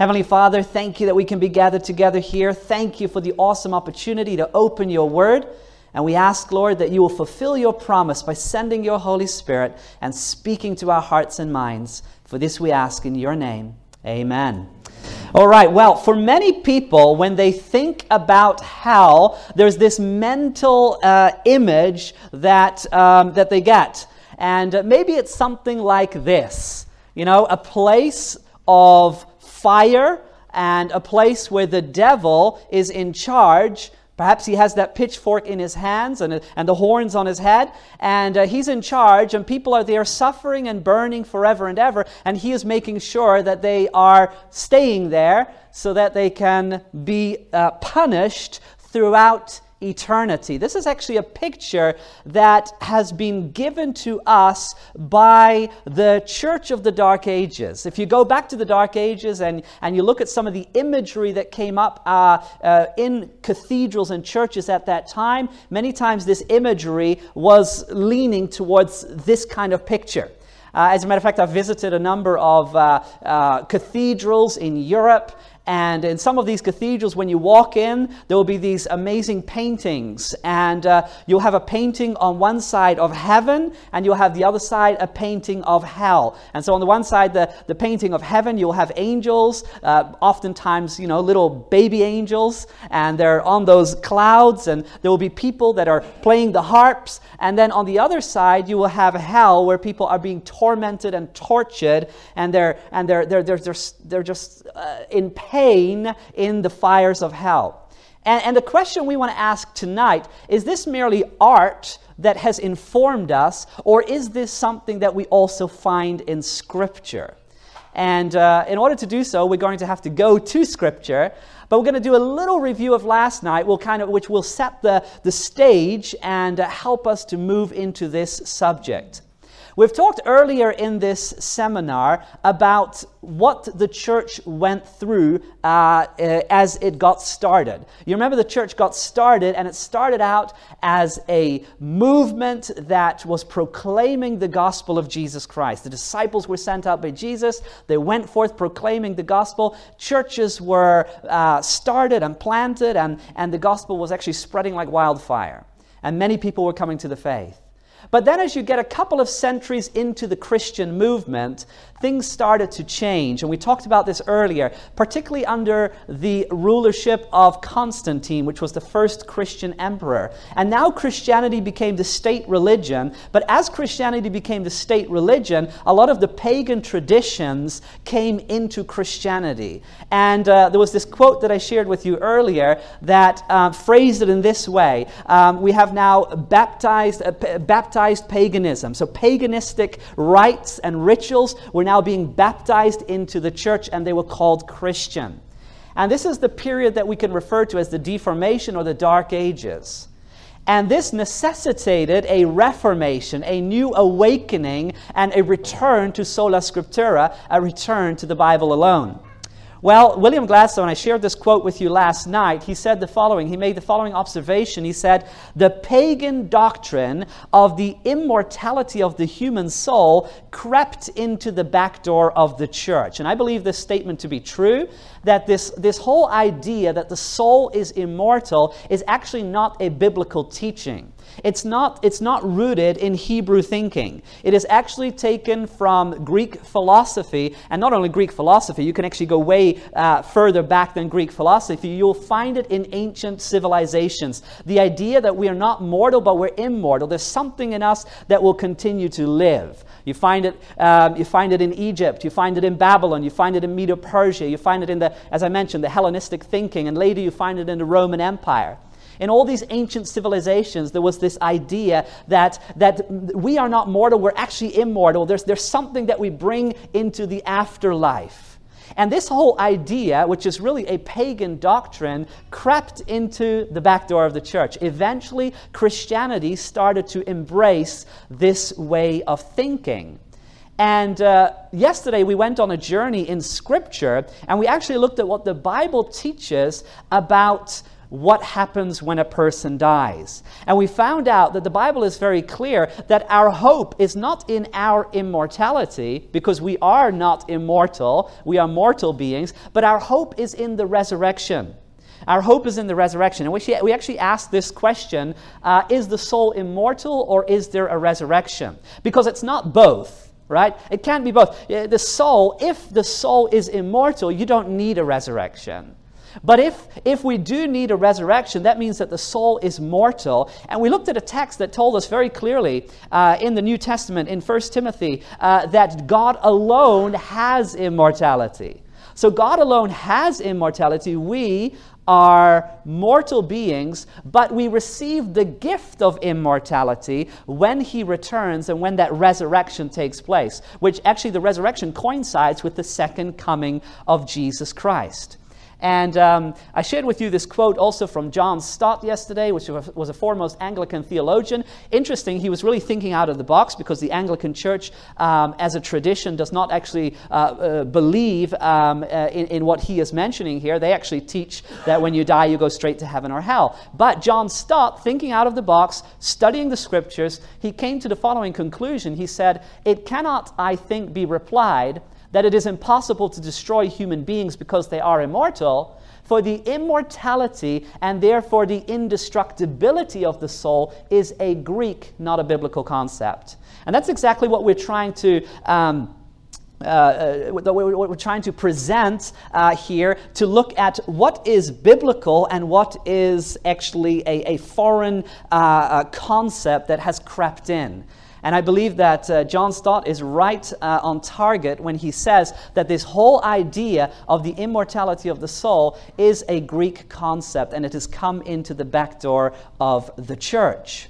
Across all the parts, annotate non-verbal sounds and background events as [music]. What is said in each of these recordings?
Heavenly Father, thank you that we can be gathered together here. Thank you for the awesome opportunity to open your word. And we ask, Lord, that you will fulfill your promise by sending your Holy Spirit and speaking to our hearts and minds. For this we ask in your name. Amen. All right, well, for many people, when they think about hell, there's this mental uh, image that, um, that they get. And maybe it's something like this you know, a place of fire and a place where the devil is in charge. Perhaps he has that pitchfork in his hands and, and the horns on his head, and uh, he's in charge, and people are there suffering and burning forever and ever, and he is making sure that they are staying there so that they can be uh, punished throughout eternity. This is actually a picture that has been given to us by the Church of the Dark Ages. If you go back to the Dark Ages and, and you look at some of the imagery that came up uh, uh, in cathedrals and churches at that time, many times this imagery was leaning towards this kind of picture. Uh, as a matter of fact, I've visited a number of uh, uh, cathedrals in Europe, and in some of these cathedrals, when you walk in, there will be these amazing paintings. And uh, you'll have a painting on one side of heaven, and you'll have the other side a painting of hell. And so on the one side, the, the painting of heaven, you'll have angels, uh, oftentimes, you know, little baby angels, and they're on those clouds, and there will be people that are playing the harps. And then on the other side, you will have hell where people are being tormented and tortured, and they're, and they're, they're, they're, they're, they're just uh, in pain pain in the fires of hell. And, and the question we want to ask tonight is this merely art that has informed us, or is this something that we also find in Scripture? And uh, in order to do so, we're going to have to go to Scripture. But we're going to do a little review of last night, we'll kind of, which will set the, the stage and uh, help us to move into this subject. We've talked earlier in this seminar about what the church went through uh, uh, as it got started. You remember the church got started, and it started out as a movement that was proclaiming the gospel of Jesus Christ. The disciples were sent out by Jesus, they went forth proclaiming the gospel. Churches were uh, started and planted, and, and the gospel was actually spreading like wildfire. And many people were coming to the faith. But then, as you get a couple of centuries into the Christian movement, things started to change. And we talked about this earlier, particularly under the rulership of Constantine, which was the first Christian emperor. And now Christianity became the state religion. But as Christianity became the state religion, a lot of the pagan traditions came into Christianity. And uh, there was this quote that I shared with you earlier that uh, phrased it in this way um, We have now baptized, uh, baptized paganism. So paganistic rites and rituals were now being baptized into the church and they were called Christian. And this is the period that we can refer to as the Deformation or the Dark Ages. And this necessitated a reformation, a new awakening, and a return to sola scriptura, a return to the Bible alone. Well, William Gladstone, I shared this quote with you last night. He said the following. He made the following observation. He said, The pagan doctrine of the immortality of the human soul crept into the back door of the church. And I believe this statement to be true that this, this whole idea that the soul is immortal is actually not a biblical teaching. It's not, it's not rooted in Hebrew thinking. It is actually taken from Greek philosophy, and not only Greek philosophy, you can actually go way uh, further back than Greek philosophy. You'll find it in ancient civilizations. The idea that we are not mortal, but we're immortal. There's something in us that will continue to live. You find it, um, you find it in Egypt, you find it in Babylon, you find it in Medo Persia, you find it in the, as I mentioned, the Hellenistic thinking, and later you find it in the Roman Empire. In all these ancient civilizations, there was this idea that, that we are not mortal, we're actually immortal. There's, there's something that we bring into the afterlife. And this whole idea, which is really a pagan doctrine, crept into the back door of the church. Eventually, Christianity started to embrace this way of thinking. And uh, yesterday we went on a journey in Scripture and we actually looked at what the Bible teaches about what happens when a person dies. And we found out that the Bible is very clear that our hope is not in our immortality, because we are not immortal, we are mortal beings, but our hope is in the resurrection. Our hope is in the resurrection. And we actually asked this question uh, Is the soul immortal or is there a resurrection? Because it's not both right? It can't be both. The soul, if the soul is immortal, you don't need a resurrection. But if, if we do need a resurrection, that means that the soul is mortal. And we looked at a text that told us very clearly uh, in the New Testament, in 1 Timothy, uh, that God alone has immortality. So God alone has immortality. We are mortal beings, but we receive the gift of immortality when he returns and when that resurrection takes place, which actually the resurrection coincides with the second coming of Jesus Christ. And um, I shared with you this quote also from John Stott yesterday, which was a foremost Anglican theologian. Interesting, he was really thinking out of the box because the Anglican Church, um, as a tradition, does not actually uh, uh, believe um, uh, in, in what he is mentioning here. They actually teach that when you die, you go straight to heaven or hell. But John Stott, thinking out of the box, studying the scriptures, he came to the following conclusion. He said, It cannot, I think, be replied that it is impossible to destroy human beings because they are immortal, for the immortality and therefore the indestructibility of the soul is a Greek, not a biblical concept. And that's exactly what we're trying to. Um, uh, uh, what we're trying to present uh, here to look at what is biblical and what is actually a, a foreign uh, uh concept that has crept in. And I believe that uh, John Stott is right uh, on target when he says that this whole idea of the immortality of the soul is a Greek concept and it has come into the back door of the church.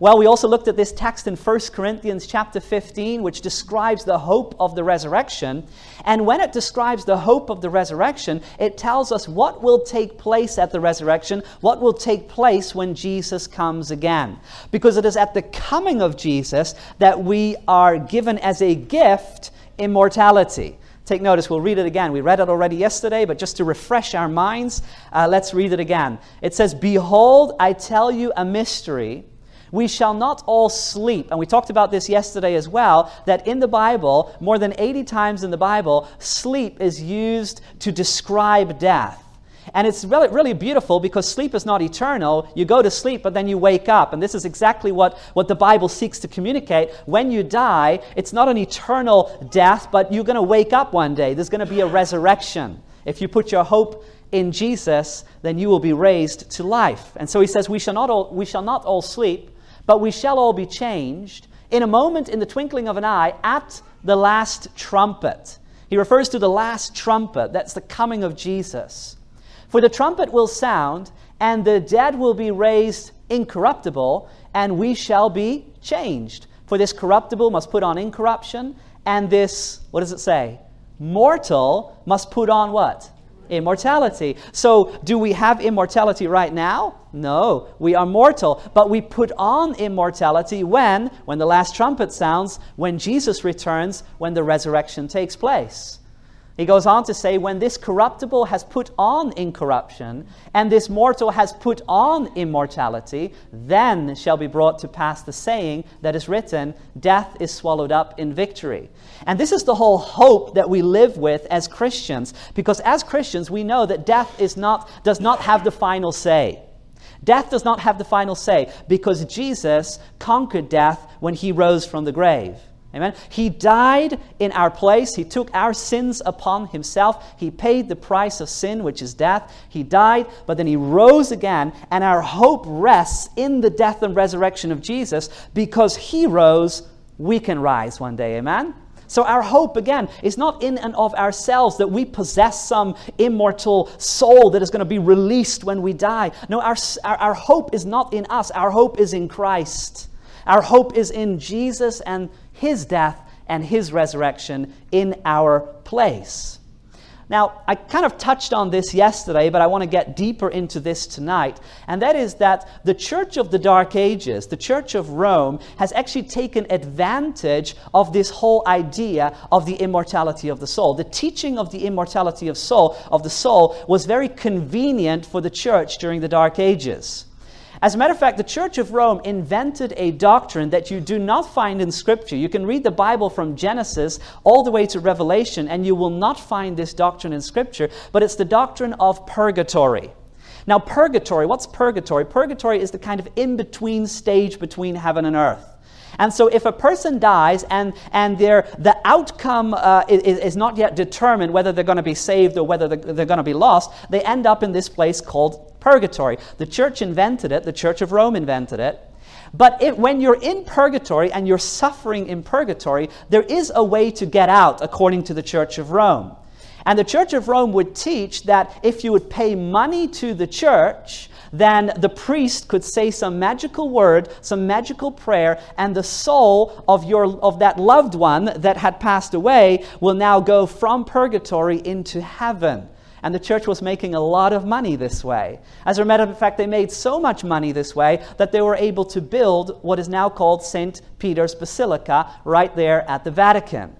Well, we also looked at this text in 1 Corinthians chapter 15, which describes the hope of the resurrection. And when it describes the hope of the resurrection, it tells us what will take place at the resurrection, what will take place when Jesus comes again. Because it is at the coming of Jesus that we are given as a gift immortality. Take notice, we'll read it again. We read it already yesterday, but just to refresh our minds, uh, let's read it again. It says, Behold, I tell you a mystery we shall not all sleep. And we talked about this yesterday as well that in the Bible, more than 80 times in the Bible, sleep is used to describe death. And it's really, really beautiful because sleep is not eternal. You go to sleep, but then you wake up. And this is exactly what, what the Bible seeks to communicate. When you die, it's not an eternal death, but you're going to wake up one day. There's going to be a resurrection. If you put your hope in Jesus, then you will be raised to life. And so he says, We shall not all, we shall not all sleep, but we shall all be changed in a moment, in the twinkling of an eye, at the last trumpet. He refers to the last trumpet. That's the coming of Jesus. For the trumpet will sound, and the dead will be raised incorruptible, and we shall be changed. For this corruptible must put on incorruption, and this, what does it say? Mortal must put on what? Immortality. So, do we have immortality right now? No, we are mortal, but we put on immortality when? When the last trumpet sounds, when Jesus returns, when the resurrection takes place. He goes on to say, When this corruptible has put on incorruption, and this mortal has put on immortality, then shall be brought to pass the saying that is written, Death is swallowed up in victory. And this is the whole hope that we live with as Christians, because as Christians, we know that death is not, does not have the final say. Death does not have the final say, because Jesus conquered death when he rose from the grave. Amen. He died in our place. He took our sins upon himself. He paid the price of sin, which is death. He died, but then he rose again, and our hope rests in the death and resurrection of Jesus because he rose, we can rise one day. Amen. So, our hope, again, is not in and of ourselves that we possess some immortal soul that is going to be released when we die. No, our, our, our hope is not in us, our hope is in Christ. Our hope is in Jesus and his death and his resurrection in our place. Now, I kind of touched on this yesterday, but I want to get deeper into this tonight. And that is that the church of the Dark Ages, the church of Rome, has actually taken advantage of this whole idea of the immortality of the soul. The teaching of the immortality of soul of the soul was very convenient for the church during the Dark Ages. As a matter of fact, the Church of Rome invented a doctrine that you do not find in Scripture. You can read the Bible from Genesis all the way to Revelation, and you will not find this doctrine in Scripture, but it's the doctrine of purgatory. Now, purgatory, what's purgatory? Purgatory is the kind of in between stage between heaven and earth. And so, if a person dies and, and their, the outcome uh, is, is, not yet determined whether they're going to be saved or whether they're, they're going to be lost, they end up in this place called purgatory. The church invented it, the Church of Rome invented it. But it, when you're in purgatory and you're suffering in purgatory, there is a way to get out, according to the Church of Rome. And the Church of Rome would teach that if you would pay money to the church, then the priest could say some magical word, some magical prayer, and the soul of, your, of that loved one that had passed away will now go from purgatory into heaven. And the church was making a lot of money this way. As a matter of fact, they made so much money this way that they were able to build what is now called St. Peter's Basilica right there at the Vatican.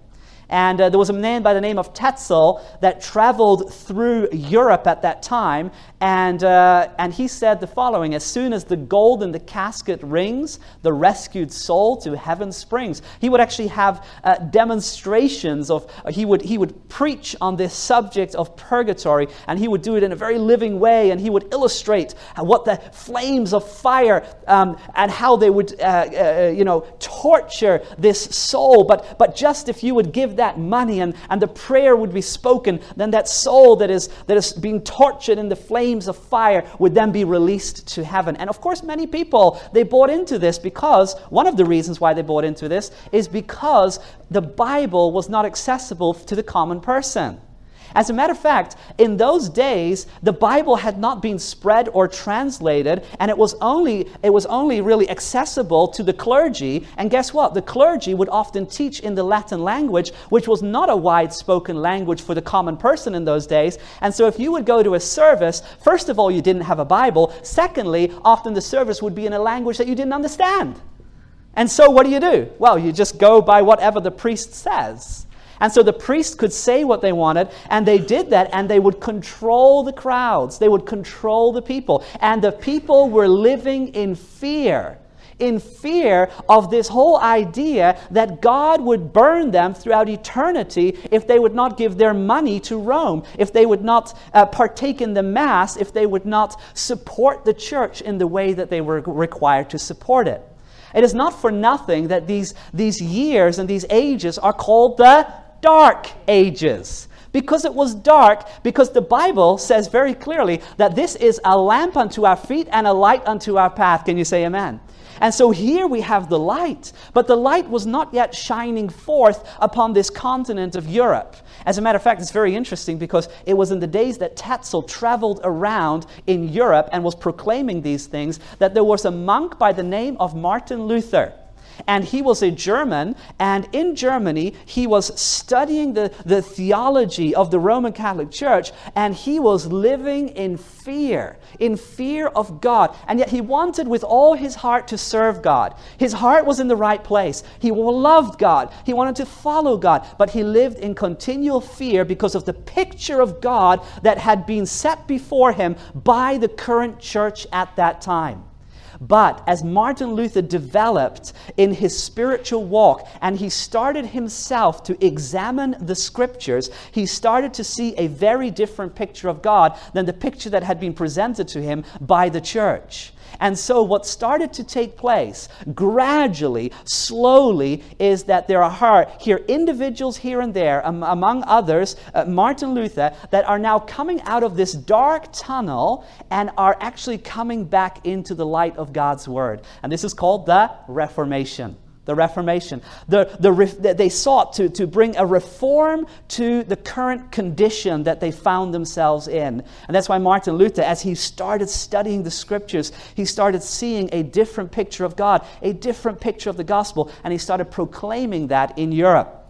And uh, there was a man by the name of Tetzel that traveled through Europe at that time. And, uh, and he said the following As soon as the gold in the casket rings, the rescued soul to heaven springs. He would actually have uh, demonstrations of, uh, he, would, he would preach on this subject of purgatory. And he would do it in a very living way. And he would illustrate what the flames of fire um, and how they would, uh, uh, you know, torture this soul. But, but just if you would give that money and, and the prayer would be spoken, then that soul that is, that is being tortured in the flames of fire would then be released to heaven. And of course, many people, they bought into this because one of the reasons why they bought into this is because the Bible was not accessible to the common person. As a matter of fact, in those days, the Bible had not been spread or translated, and it was only, it was only really accessible to the clergy. And guess what? The clergy would often teach in the Latin language, which was not a wide spoken language for the common person in those days. And so if you would go to a service, first of all, you didn't have a Bible. Secondly, often the service would be in a language that you didn't understand. And so what do you do? Well, you just go by whatever the priest says. And so the priests could say what they wanted, and they did that, and they would control the crowds. They would control the people. And the people were living in fear. In fear of this whole idea that God would burn them throughout eternity if they would not give their money to Rome, if they would not uh, partake in the Mass, if they would not support the church in the way that they were required to support it. It is not for nothing that these, these years and these ages are called the dark ages. Because it was dark, because the Bible says very clearly that this is a lamp unto our feet and a light unto our path. Can you say amen? And so here we have the light, but the light was not yet shining forth upon this continent of Europe. As a matter of fact, it's very interesting because it was in the days that Tetzel traveled around in Europe and was proclaiming these things that there was a monk by the name of Martin Luther and he was a German, and in Germany, he was studying the, the theology of the Roman Catholic Church, and he was living in fear, in fear of God. And yet he wanted with all his heart to serve God. His heart was in the right place. He loved God, he wanted to follow God, but he lived in continual fear because of the picture of God that had been set before him by the current church at that time. But as Martin Luther developed in his spiritual walk and he started himself to examine the scriptures, he started to see a very different picture of God than the picture that had been presented to him by the church. And so, what started to take place gradually, slowly, is that there are here individuals here and there, um, among others, uh, Martin Luther, that are now coming out of this dark tunnel and are actually coming back into the light of God's Word. And this is called the Reformation the Reformation. The, the, they sought to, to bring a reform to the current condition that they found themselves in. And that's why Martin Luther, as he started studying the scriptures, he started seeing a different picture of God, a different picture of the gospel, and he started proclaiming that in Europe.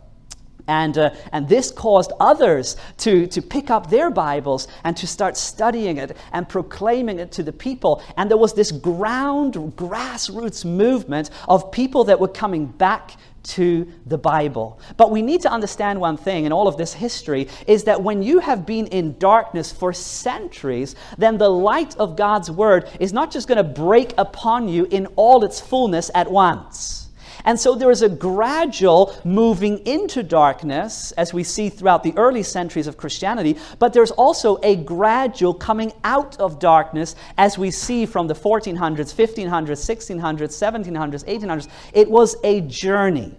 And, uh, and this caused others to, to pick up their Bibles and to start studying it and proclaiming it to the people. And there was this ground, grassroots movement of people that were coming back to the Bible. But we need to understand one thing in all of this history is that when you have been in darkness for centuries, then the light of God's Word is not just going to break upon you in all its fullness at once. And so there is a gradual moving into darkness, as we see throughout the early centuries of Christianity, but there's also a gradual coming out of darkness, as we see from the 1400s, 1500s, 1600s, 1700s, 1800s. It was a journey.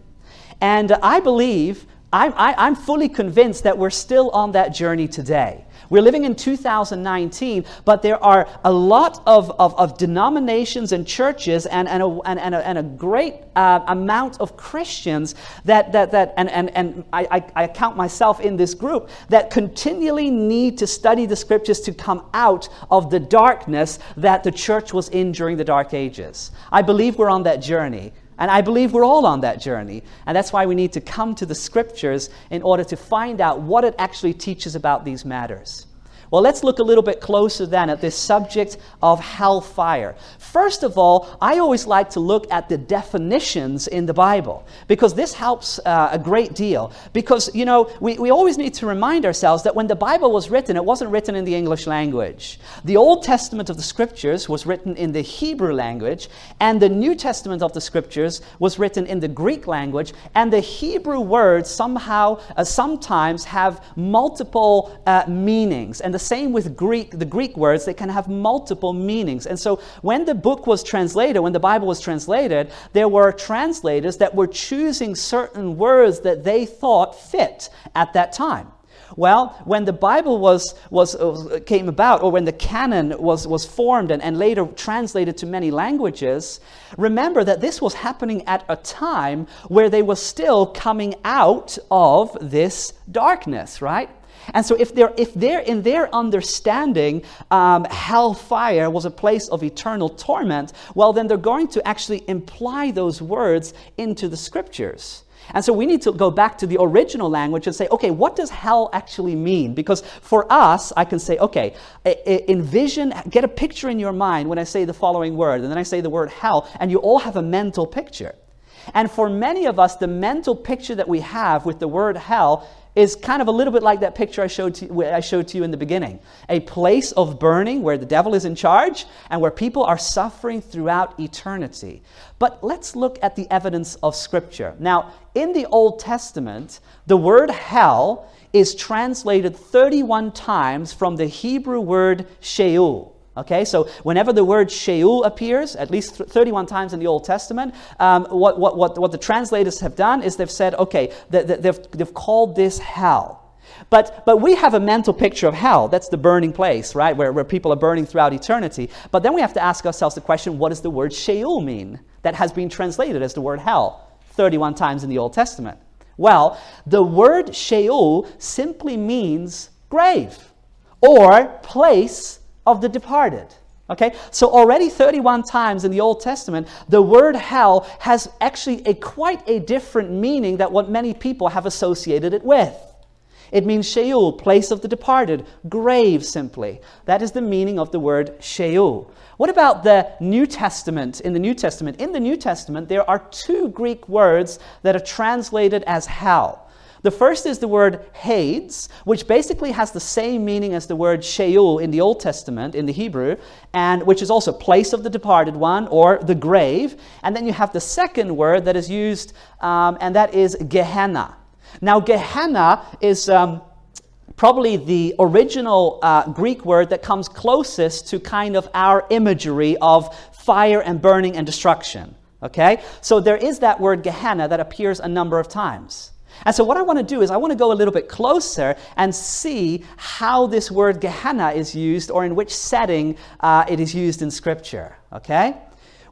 And I believe, I'm, I, i am fully convinced that we're still on that journey today. We're living in 2019, but there are a lot of, of, of denominations and churches and, and, a, and, and, a, and a great uh, amount of Christians that, that, that and, and, and I, I count myself in this group, that continually need to study the scriptures to come out of the darkness that the church was in during the dark ages. I believe we're on that journey. And I believe we're all on that journey. And that's why we need to come to the scriptures in order to find out what it actually teaches about these matters. Well, let's look a little bit closer then at this subject of hellfire. First of all, I always like to look at the definitions in the Bible because this helps uh, a great deal. Because, you know, we, we always need to remind ourselves that when the Bible was written, it wasn't written in the English language. The Old Testament of the Scriptures was written in the Hebrew language, and the New Testament of the Scriptures was written in the Greek language, and the Hebrew words somehow, uh, sometimes have multiple uh, meanings. And the same with Greek, the Greek words, they can have multiple meanings. And so when the book was translated, when the Bible was translated, there were translators that were choosing certain words that they thought fit at that time. Well, when the Bible was, was, uh, came about, or when the canon was, was formed and, and later translated to many languages, remember that this was happening at a time where they were still coming out of this darkness, right? And so, if they're, if they're in their understanding, um, hellfire was a place of eternal torment, well, then they're going to actually imply those words into the scriptures. And so we need to go back to the original language and say, okay, what does hell actually mean? Because for us, I can say, okay, envision, get a picture in your mind when I say the following word, and then I say the word hell, and you all have a mental picture. And for many of us, the mental picture that we have with the word hell is kind of a little bit like that picture I showed, to, I showed to you in the beginning. A place of burning where the devil is in charge and where people are suffering throughout eternity. But let's look at the evidence of Scripture. Now, in the Old Testament, the word hell is translated 31 times from the Hebrew word Sheol. Okay, so whenever the word Sheol appears, at least 31 times in the Old Testament, um, what, what, what, what the translators have done is they've said, okay, they've, they've called this hell. But, but we have a mental picture of hell. That's the burning place, right? Where, where people are burning throughout eternity. But then we have to ask ourselves the question what does the word Sheol mean? That has been translated as the word hell 31 times in the Old Testament. Well, the word Sheol simply means grave or place of the departed. Okay, so already 31 times in the Old Testament, the word hell has actually a quite a different meaning that what many people have associated it with. It means Sheol, place of the departed, grave simply. That is the meaning of the word Sheol. What about the New Testament? In the New Testament, in the New Testament, there are two Greek words that are translated as hell. The first is the word Hades, which basically has the same meaning as the word Sheol in the Old Testament, in the Hebrew, and which is also place of the departed one or the grave. And then you have the second word that is used, um, and that is Gehenna. Now, Gehenna is. Um, probably the original uh, Greek word that comes closest to kind of our imagery of fire and burning and destruction. Okay? So there is that word Gehenna that appears a number of times. And so, what I want to do is, I want to go a little bit closer and see how this word Gehenna is used or in which setting uh, it is used in Scripture. Okay?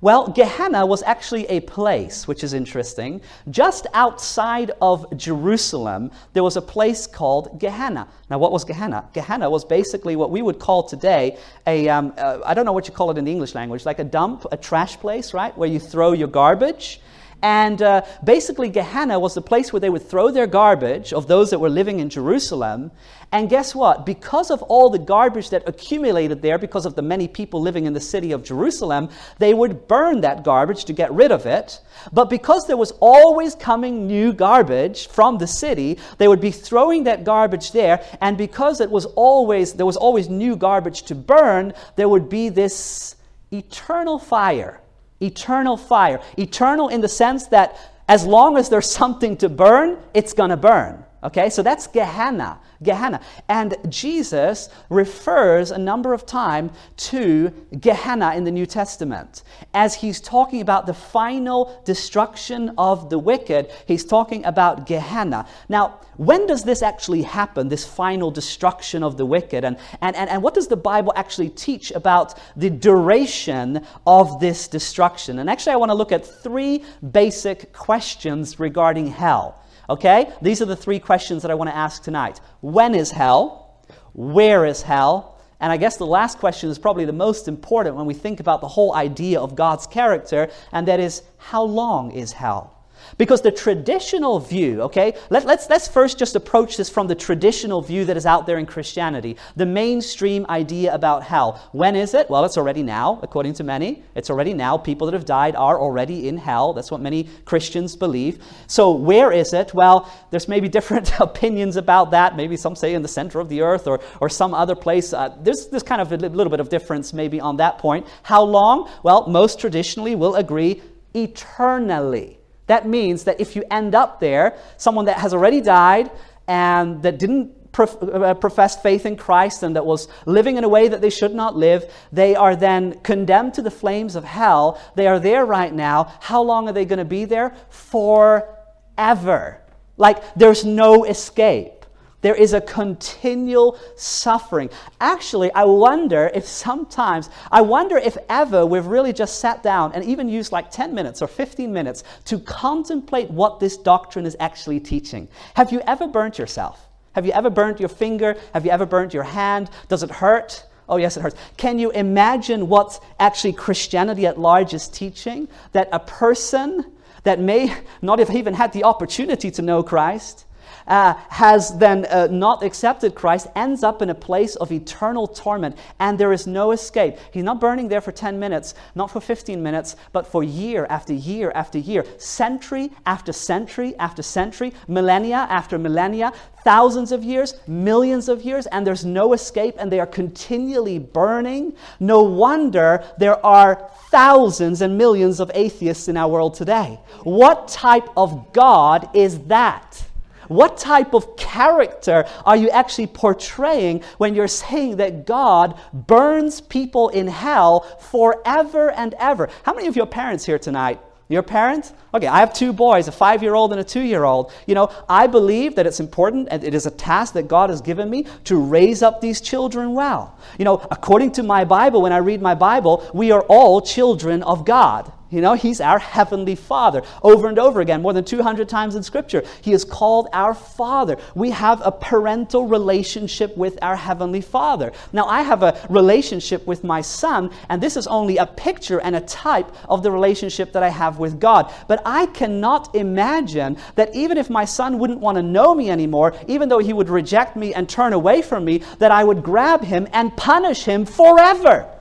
Well, Gehenna was actually a place, which is interesting. Just outside of Jerusalem, there was a place called Gehenna. Now, what was Gehenna? Gehenna was basically what we would call today a um, uh, I don't know what you call it in the English language, like a dump, a trash place, right? Where you throw your garbage. And uh, basically, Gehenna was the place where they would throw their garbage of those that were living in Jerusalem. And guess what? Because of all the garbage that accumulated there, because of the many people living in the city of Jerusalem, they would burn that garbage to get rid of it. But because there was always coming new garbage from the city, they would be throwing that garbage there. And because it was always, there was always new garbage to burn, there would be this eternal fire Eternal fire. Eternal in the sense that as long as there's something to burn, it's going to burn. Okay, so that's Gehenna. Gehenna. And Jesus refers a number of times to Gehenna in the New Testament. As he's talking about the final destruction of the wicked, he's talking about Gehenna. Now, when does this actually happen, this final destruction of the wicked? And, and, and, and what does the Bible actually teach about the duration of this destruction? And actually, I want to look at three basic questions regarding hell. Okay? These are the three questions that I want to ask tonight. When is hell? Where is hell? And I guess the last question is probably the most important when we think about the whole idea of God's character, and that is how long is hell? Because the traditional view, okay, let, let's, let's first just approach this from the traditional view that is out there in Christianity, the mainstream idea about hell. When is it? Well, it's already now, according to many. It's already now. People that have died are already in hell. That's what many Christians believe. So, where is it? Well, there's maybe different [laughs] opinions about that. Maybe some say in the center of the earth or, or some other place. Uh, there's, there's kind of a little bit of difference maybe on that point. How long? Well, most traditionally will agree eternally. That means that if you end up there, someone that has already died and that didn't uh, profess faith in Christ and that was living in a way that they should not live, they are then condemned to the flames of hell. They are there right now. How long are they going to be there? Forever. Like there's no escape. There is a continual suffering. Actually, I wonder if sometimes, I wonder if ever we've really just sat down and even used like 10 minutes or 15 minutes to contemplate what this doctrine is actually teaching. Have you ever burnt yourself? Have you ever burnt your finger? Have you ever burnt your hand? Does it hurt? Oh, yes, it hurts. Can you imagine what actually Christianity at large is teaching? That a person that may not have even had the opportunity to know Christ, uh, has then uh, not accepted Christ ends up in a place of eternal torment, and there is no escape. He's not burning there for 10 minutes, not for 15 minutes, but for year after year after year, century after century after century, millennia after millennia, thousands of years, millions of years, and there's no escape, and they are continually burning. No wonder there are thousands and millions of atheists in our world today. What type of God is that? What type of character are you actually portraying when you're saying that God burns people in hell forever and ever? How many of your parents here tonight? Your parents? Okay, I have two boys, a five year old and a two year old. You know, I believe that it's important and it is a task that God has given me to raise up these children well. You know, according to my Bible, when I read my Bible, we are all children of God. You know, He's our Heavenly Father. Over and over again, more than 200 times in Scripture, He is called our Father. We have a parental relationship with our Heavenly Father. Now, I have a relationship with my son, and this is only a picture and a type of the relationship that I have with God. But I cannot imagine that even if my son wouldn't want to know me anymore, even though he would reject me and turn away from me, that I would grab him and punish him forever.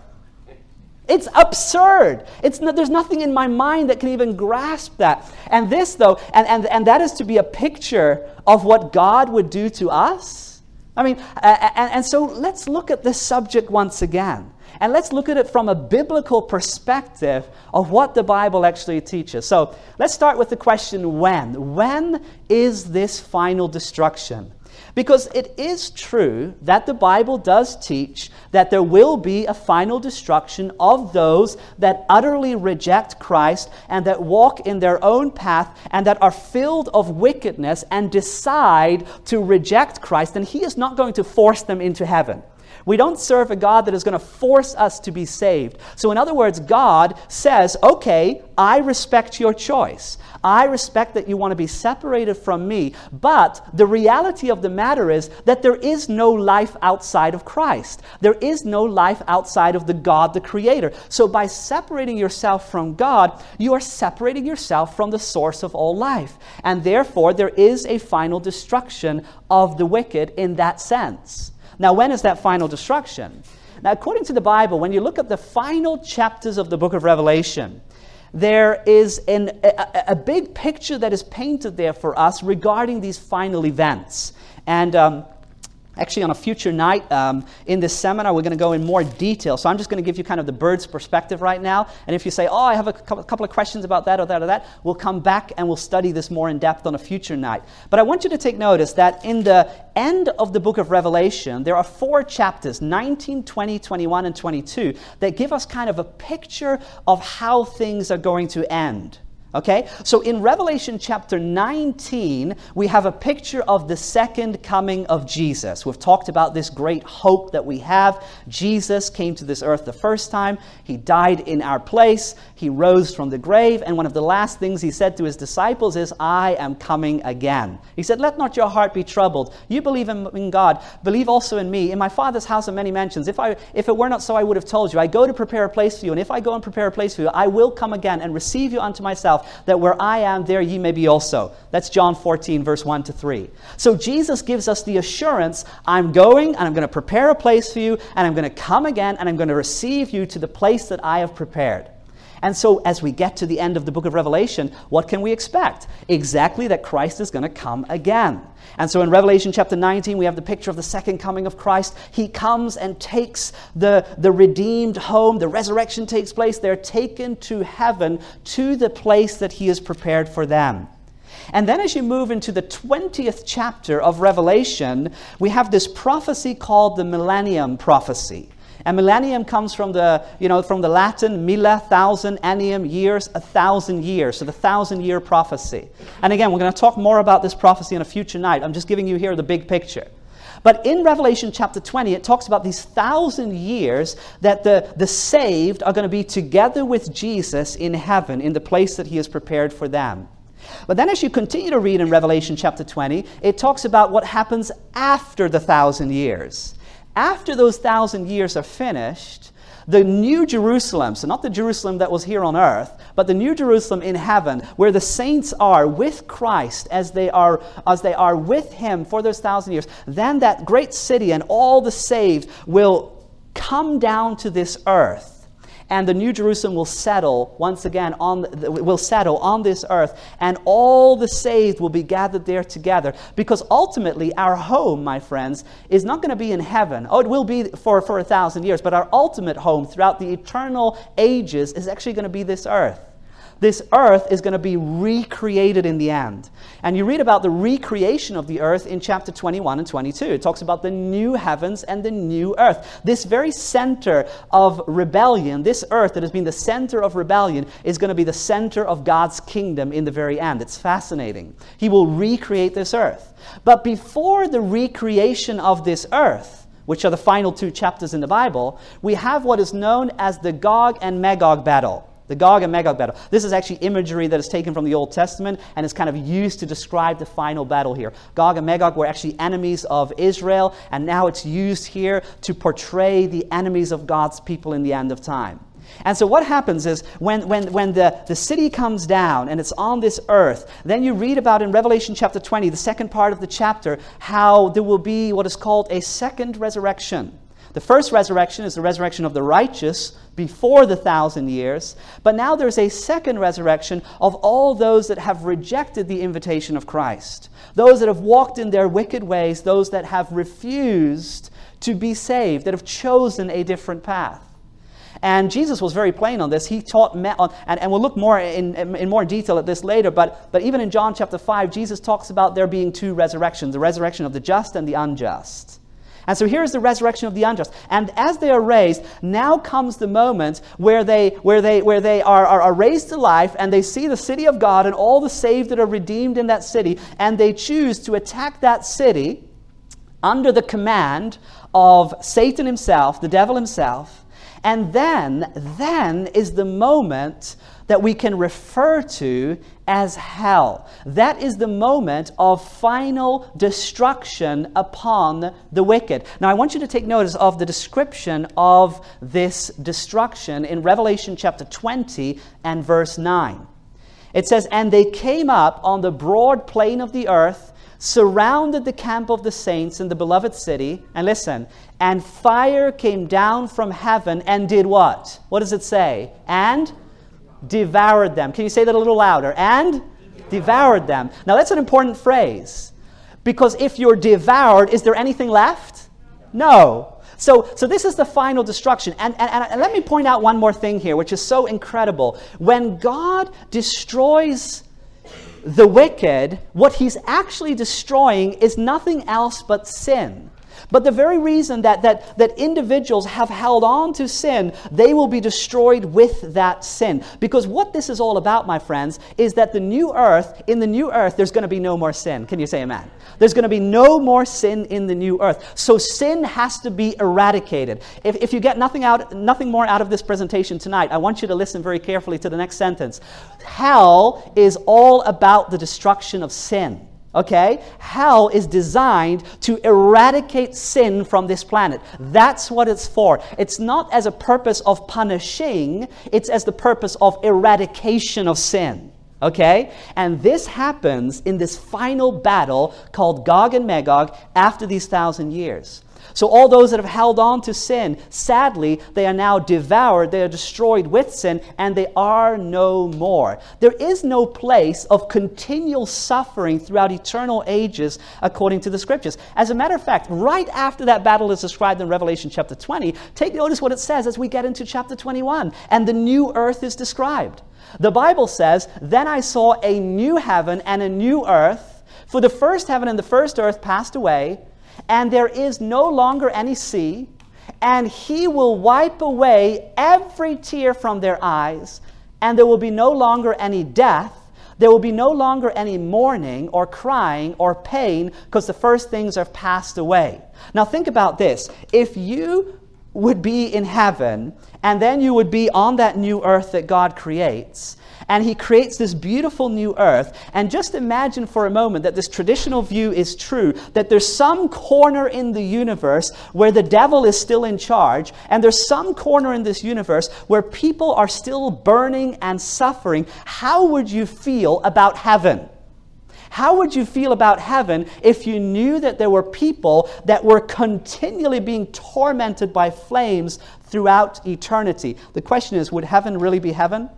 It's absurd. It's no, there's nothing in my mind that can even grasp that. And this, though, and, and, and that is to be a picture of what God would do to us. I mean, and, and so let's look at this subject once again. And let's look at it from a biblical perspective of what the Bible actually teaches. So let's start with the question when? When is this final destruction? Because it is true that the Bible does teach that there will be a final destruction of those that utterly reject Christ and that walk in their own path and that are filled of wickedness and decide to reject Christ. And He is not going to force them into heaven. We don't serve a God that is going to force us to be saved. So, in other words, God says, okay, I respect your choice. I respect that you want to be separated from me. But the reality of the matter is that there is no life outside of Christ. There is no life outside of the God, the Creator. So, by separating yourself from God, you are separating yourself from the source of all life. And therefore, there is a final destruction of the wicked in that sense. Now, when is that final destruction? Now, according to the Bible, when you look at the final chapters of the book of Revelation, there is an, a, a, big picture that is painted there for us regarding these final events. And um, Actually, on a future night um, in this seminar, we're going to go in more detail. So I'm just going to give you kind of the bird's perspective right now. And if you say, oh, I have a couple of questions about that or that or that, we'll come back and we'll study this more in depth on a future night. But I want you to take notice that in the end of the book of Revelation, there are four chapters 19, 20, 21, and 22 that give us kind of a picture of how things are going to end. Okay? So in Revelation chapter 19, we have a picture of the second coming of Jesus. We've talked about this great hope that we have. Jesus came to this earth the first time, he died in our place, he rose from the grave, and one of the last things he said to his disciples is, I am coming again. He said, Let not your heart be troubled. You believe in, in God, believe also in me. In my Father's house are many mansions. If, I, if it were not so, I would have told you. I go to prepare a place for you, and if I go and prepare a place for you, I will come again and receive you unto myself that where I am, there ye may be also. That's John 14, verse 1 to 3. So Jesus gives us the assurance I'm going and I'm going to prepare a place for you, and I'm going to come again and I'm going to receive you to the place that I have prepared. And so, as we get to the end of the book of Revelation, what can we expect? Exactly that Christ is going to come again. And so in Revelation chapter 19, we have the picture of the second coming of Christ. He comes and takes the, the redeemed home. The resurrection takes place. They're taken to heaven, to the place that He has prepared for them. And then, as you move into the 20th chapter of Revelation, we have this prophecy called the Millennium Prophecy. And millennium comes from the, you know, from the Latin milla, thousand, annium, years, a thousand years. So the thousand year prophecy. And again, we're going to talk more about this prophecy in a future night. I'm just giving you here the big picture. But in Revelation chapter 20, it talks about these thousand years that the, the saved are going to be together with Jesus in heaven, in the place that he has prepared for them. But then, as you continue to read in Revelation chapter 20, it talks about what happens after the thousand years. After those thousand years are finished, the new Jerusalem, so not the Jerusalem that was here on earth, but the new Jerusalem in heaven, where the saints are with Christ as they are, as they are with Him for those thousand years, then that great city and all the saved will come down to this earth and the New Jerusalem will settle once again on will settle on this earth, and all the saved will be gathered there together. Because ultimately, our home, my friends, is not going to be in heaven. Oh, it will be for, for a thousand years, but our ultimate home throughout the eternal ages is actually going to be this earth this earth is going to be recreated in the end. And you read about the recreation of the earth in chapter 21 and 22. It talks about the new heavens and the new earth. This very center of rebellion, this earth that has been the center of rebellion, is going to be the center of God's kingdom in the very end. It's fascinating. He will recreate this earth. But before the recreation of this earth, which are the final two chapters in the Bible, we have what is known as the Gog and Magog battle. The Gog and Magog battle. This is actually imagery that is taken from the Old Testament and is kind of used to describe the final battle here. Gog and Magog were actually enemies of Israel, and now it's used here to portray the enemies of God's people in the end of time. And so, what happens is when, when, when the, the city comes down and it's on this earth, then you read about in Revelation chapter 20, the second part of the chapter, how there will be what is called a second resurrection. The first resurrection is the resurrection of the righteous before the thousand years, but now there's a second resurrection of all those that have rejected the invitation of Christ, those that have walked in their wicked ways, those that have refused to be saved, that have chosen a different path. And Jesus was very plain on this. He taught, and, and we'll look more in, in more detail at this later, but, but even in John chapter 5, Jesus talks about there being two resurrections the resurrection of the just and the unjust. And so here's the resurrection of the unjust. And as they are raised, now comes the moment where they, where they, where they are, are, are, raised to life and they see the city of God and all the saved that are redeemed in that city, and they choose to attack that city under the command of Satan himself, the devil himself. And then, then is the moment that we can refer to as hell. That is the moment of final destruction upon the wicked. Now, I want you to take notice of the description of this destruction in Revelation chapter 20 and verse 9. It says, And they came up on the broad plain of the earth surrounded the camp of the saints in the beloved city. And listen, and fire came down from heaven and did what? What does it say? And devoured them. Can you say that a little louder? And devoured them. Now, that's an important phrase because if you're devoured, is there anything left? No. So, so this is the final destruction. And, and, and let me point out one more thing here, which is so incredible. When God destroys the wicked, what he's actually destroying is nothing else but sin. But the very reason that, that, that individuals have held on to sin, they will be destroyed with that sin. Because what this is all about, my friends, is that the new earth, in the new earth, there's going to be no more sin. Can you say amen? There's going to be no more sin in the new earth. So sin has to be eradicated. If, if you get nothing, out, nothing more out of this presentation tonight, I want you to listen very carefully to the next sentence. Hell is all about the destruction of sin. Okay? Hell is designed to eradicate sin from this planet. That's what it's for. It's not as a purpose of punishing, it's as the purpose of eradication of sin. Okay? And this happens in this final battle called Gog and Magog after these thousand years. So, all those that have held on to sin, sadly, they are now devoured, they are destroyed with sin, and they are no more. There is no place of continual suffering throughout eternal ages, according to the scriptures. As a matter of fact, right after that battle is described in Revelation chapter 20, take notice what it says as we get into chapter 21, and the new earth is described. The Bible says, Then I saw a new heaven and a new earth, for the first heaven and the first earth passed away and there is no longer any sea, and he will wipe away every tear from their eyes, and there will be no longer any death. There will be no longer any mourning or crying or pain because the first things have passed away. Now, think about this. If you would be in heaven and then you would be on that new earth that God creates, and he creates this beautiful new earth. And just imagine for a moment that this traditional view is true that there's some corner in the universe where the devil is still in charge, and there's some corner in this universe where people are still burning and suffering. How would you feel about heaven? How would you feel about heaven if you knew that there were people that were continually being tormented by flames throughout eternity? The question is would heaven really be heaven?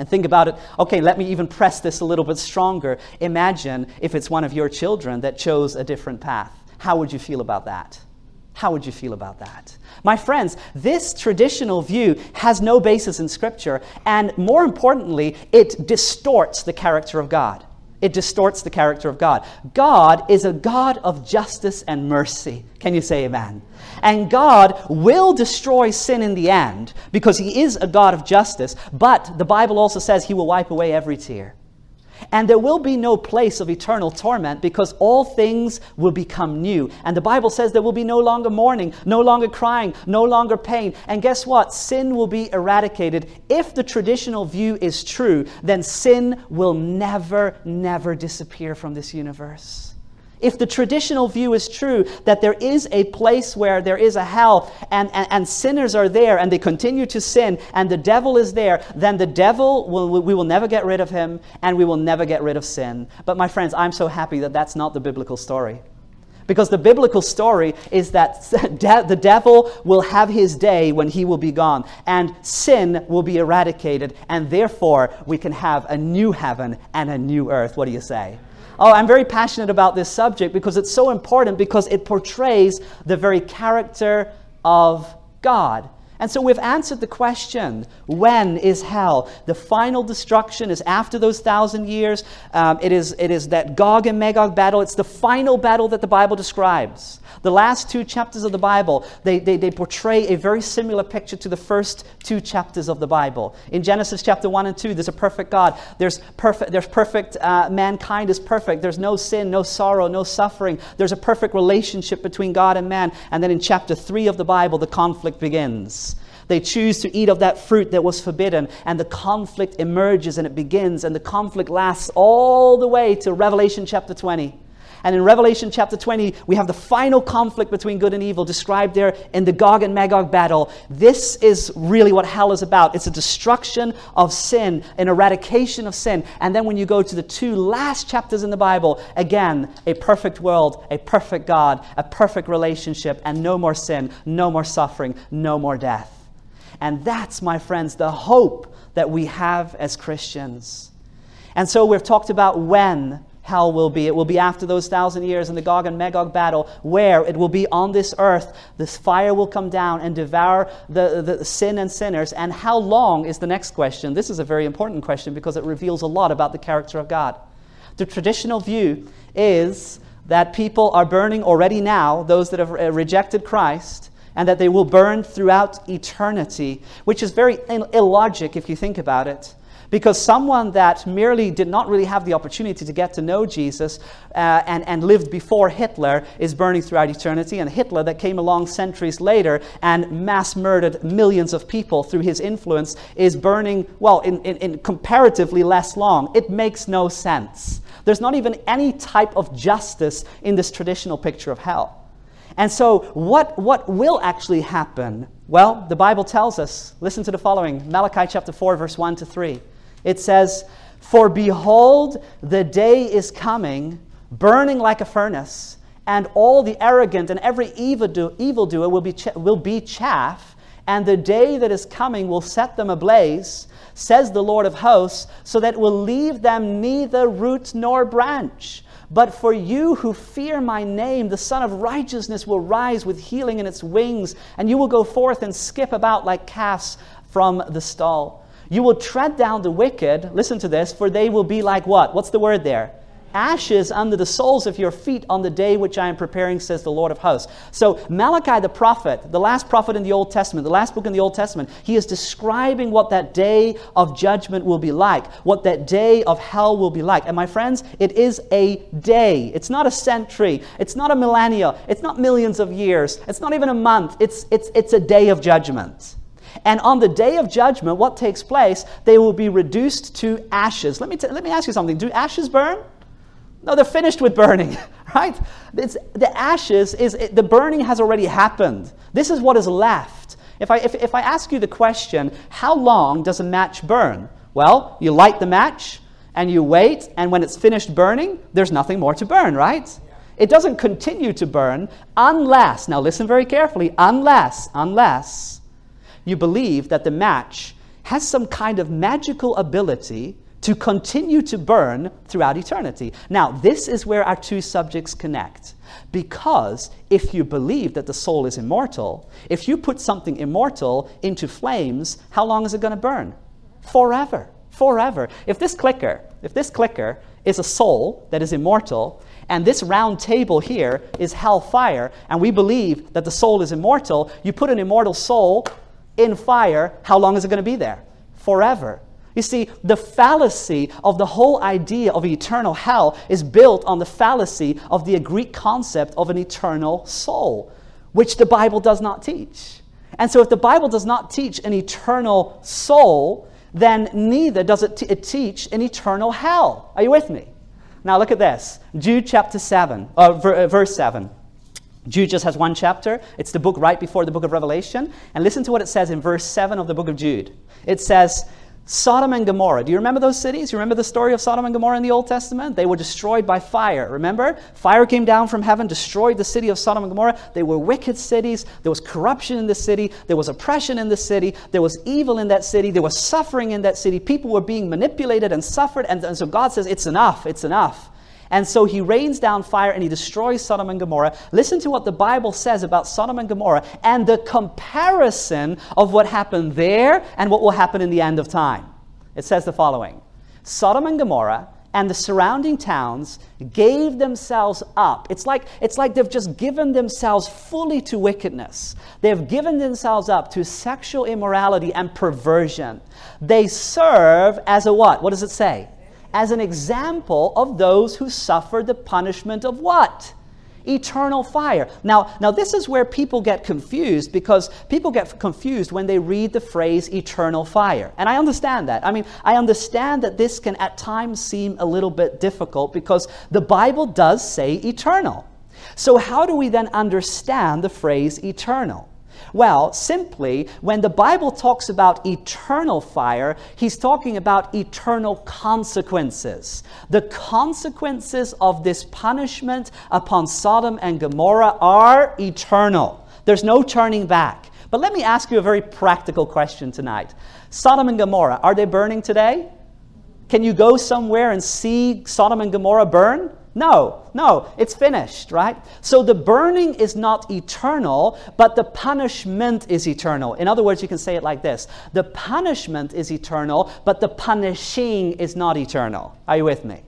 And think about it. Okay, let me even press this a little bit stronger. Imagine if it's one of your children that chose a different path. How would you feel about that? How would you feel about that? My friends, this traditional view has no basis in Scripture, and more importantly, it distorts the character of God. It distorts the character of God. God is a God of justice and mercy. Can you say amen? And God will destroy sin in the end because He is a God of justice, but the Bible also says He will wipe away every tear. And there will be no place of eternal torment because all things will become new. And the Bible says there will be no longer mourning, no longer crying, no longer pain. And guess what? Sin will be eradicated. If the traditional view is true, then sin will never, never disappear from this universe. If the traditional view is true that there is a place where there is a hell and, and, and, sinners are there and they continue to sin and the devil is there, then the devil, will, we will never get rid of him and we will never get rid of sin. But my friends, I'm so happy that that's not the biblical story. Because the biblical story is that [laughs] the devil will have his day when he will be gone, and sin will be eradicated, and therefore we can have a new heaven and a new earth. What do you say? Oh, I'm very passionate about this subject because it's so important because it portrays the very character of God. And so we've answered the question when is hell? The final destruction is after those thousand years. Um, it, is, it is that Gog and Magog battle. It's the final battle that the Bible describes. The last two chapters of the Bible, they, they, they portray a very similar picture to the first two chapters of the Bible. In Genesis chapter 1 and 2, there's a perfect God. There's perfect, there's perfect uh, mankind is perfect. There's no sin, no sorrow, no suffering. There's a perfect relationship between God and man. And then in chapter 3 of the Bible, the conflict begins. They choose to eat of that fruit that was forbidden, and the conflict emerges and it begins, and the conflict lasts all the way to Revelation chapter 20. And in Revelation chapter 20, we have the final conflict between good and evil described there in the Gog and Magog battle. This is really what hell is about it's a destruction of sin, an eradication of sin. And then when you go to the two last chapters in the Bible, again, a perfect world, a perfect God, a perfect relationship, and no more sin, no more suffering, no more death. And that's, my friends, the hope that we have as Christians. And so we've talked about when hell will be. It will be after those thousand years in the Gog and Magog battle, where it will be on this earth. This fire will come down and devour the, the sin and sinners. And how long is the next question? This is a very important question because it reveals a lot about the character of God. The traditional view is that people are burning already now, those that have uh, rejected Christ, and that they will burn throughout eternity, which is very illogic if you think about it. Because someone that merely did not really have the opportunity to get to know Jesus uh, and, and lived before Hitler is burning throughout eternity, and Hitler that came along centuries later and mass murdered millions of people through his influence is burning, well, in, in, in comparatively less long. It makes no sense. There's not even any type of justice in this traditional picture of hell. And so, what, what will actually happen? Well, the Bible tells us. Listen to the following Malachi chapter 4, verse 1 to 3. It says, For behold, the day is coming, burning like a furnace, and all the arrogant and every evildoer will be, will be chaff, and the day that is coming will set them ablaze, says the Lord of hosts, so that it will leave them neither root nor branch. But for you who fear my name, the Sun of Righteousness will rise with healing in its wings, and you will go forth and skip about like calves from the stall. You will tread down the wicked, listen to this, for they will be like what? What's the word there? Ashes under the soles of your feet on the day which I am preparing, says the Lord of hosts. So, Malachi the prophet, the last prophet in the Old Testament, the last book in the Old Testament, he is describing what that day of judgment will be like, what that day of hell will be like. And my friends, it is a day. It's not a century. It's not a millennia. It's not millions of years. It's not even a month. It's, it's, it's a day of judgment. And on the day of judgment, what takes place? They will be reduced to ashes. Let me, t- let me ask you something. Do ashes burn? No, they're finished with burning, [laughs] right? It's, the ashes is, it, the burning has already happened. This is what is left. If I, if, if I ask you the question, how long does a match burn? Well, you light the match and you wait, and when it's finished burning, there's nothing more to burn, right? It doesn't continue to burn unless, now listen very carefully, unless, unless you believe that the match has some kind of magical ability to continue to burn throughout eternity. Now, this is where our two subjects connect. Because if you believe that the soul is immortal, if you put something immortal into flames, how long is it going to burn? Forever. Forever. If this clicker, if this clicker is a soul that is immortal, and this round table here is hellfire, and we believe that the soul is immortal, you put an immortal soul in fire, how long is it going to be there? Forever. You see, the fallacy of the whole idea of eternal hell is built on the fallacy of the Greek concept of an eternal soul, which the Bible does not teach. And so, if the Bible does not teach an eternal soul, then neither does it, t- it teach an eternal hell. Are you with me? Now, look at this Jude chapter 7, uh, ver- uh, verse 7. Jude just has one chapter. It's the book right before the book of Revelation. And listen to what it says in verse 7 of the book of Jude. It says, Sodom and Gomorrah. Do you remember those cities? You remember the story of Sodom and Gomorrah in the Old Testament? They were destroyed by fire. Remember? Fire came down from heaven, destroyed the city of Sodom and Gomorrah. They were wicked cities. There was corruption in the city. There was oppression in the city. There was evil in that city. There was suffering in that city. People were being manipulated and suffered. And, and so God says, It's enough. It's enough. And so he rains down fire and he destroys Sodom and Gomorrah. Listen to what the Bible says about Sodom and Gomorrah and the comparison of what happened there and what will happen in the end of time. It says the following Sodom and Gomorrah and the surrounding towns gave themselves up. It's like, it's like they've just given themselves fully to wickedness. They've given themselves up to sexual immorality and perversion. They serve as a what? What does it say? As an example of those who suffered the punishment of what? eternal fire. Now, now this is where people get confused because people get confused when they read the phrase eternal fire. And I understand that. I mean, I understand that this can at times seem a little bit difficult because the Bible does say eternal. So how do we then understand the phrase eternal? Well, simply, when the Bible talks about eternal fire, he's talking about eternal consequences. The consequences of this punishment upon Sodom and Gomorrah are eternal. There's no turning back. But let me ask you a very practical question tonight Sodom and Gomorrah, are they burning today? Can you go somewhere and see Sodom and Gomorrah burn? No, no, it's finished, right? So the burning is not eternal, but the punishment is eternal. In other words, you can say it like this The punishment is eternal, but the punishing is not eternal. Are you with me?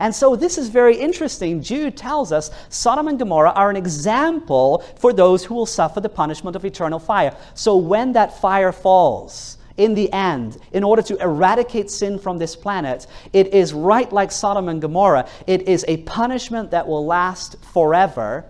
And so this is very interesting. Jude tells us Sodom and Gomorrah are an example for those who will suffer the punishment of eternal fire. So when that fire falls, in the end, in order to eradicate sin from this planet, it is right like Sodom and Gomorrah. It is a punishment that will last forever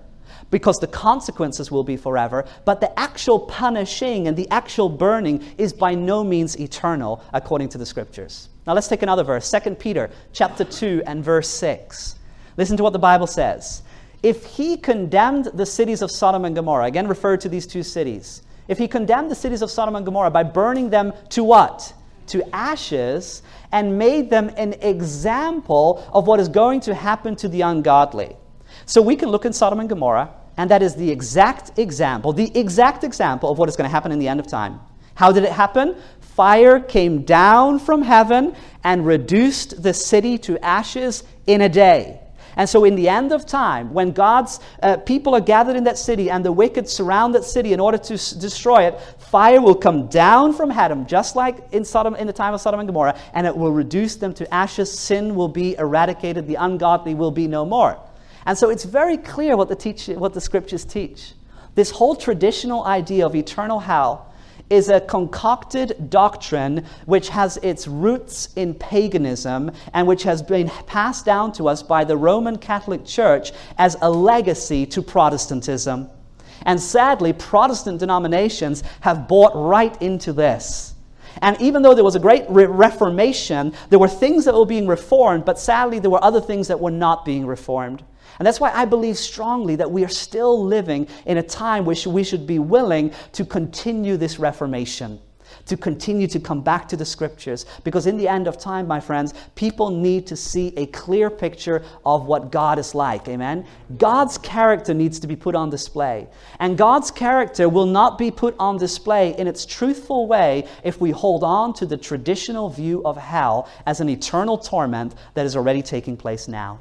because the consequences will be forever, but the actual punishing and the actual burning is by no means eternal according to the scriptures. Now let's take another verse, 2 Peter chapter 2 and verse 6. Listen to what the Bible says. If he condemned the cities of Sodom and Gomorrah, again referred to these two cities, if he condemned the cities of Sodom and Gomorrah by burning them to what? To ashes, and made them an example of what is going to happen to the ungodly. So we can look in Sodom and Gomorrah, and that is the exact example, the exact example of what is going to happen in the end of time. How did it happen? Fire came down from heaven and reduced the city to ashes in a day. And so, in the end of time, when God's uh, people are gathered in that city and the wicked surround that city in order to s- destroy it, fire will come down from heaven, just like in Sodom in the time of Sodom and Gomorrah, and it will reduce them to ashes. Sin will be eradicated. The ungodly will be no more. And so, it's very clear what the, teach, what the scriptures teach. This whole traditional idea of eternal hell is a concocted doctrine which has its roots in paganism and which has been passed down to us by the Roman Catholic Church as a legacy to Protestantism. And sadly, Protestant denominations have bought right into this. And even though there was a great re- reformation, there were things that were being reformed, but sadly, there were other things that were not being reformed. And that's why I believe strongly that we are still living in a time which we should be willing to continue this reformation, to continue to come back to the scriptures. Because in the end of time, my friends, people need to see a clear picture of what God is like. Amen? God's character needs to be put on display. And God's character will not be put on display in its truthful way if we hold on to the traditional view of hell as an eternal torment that is already taking place now.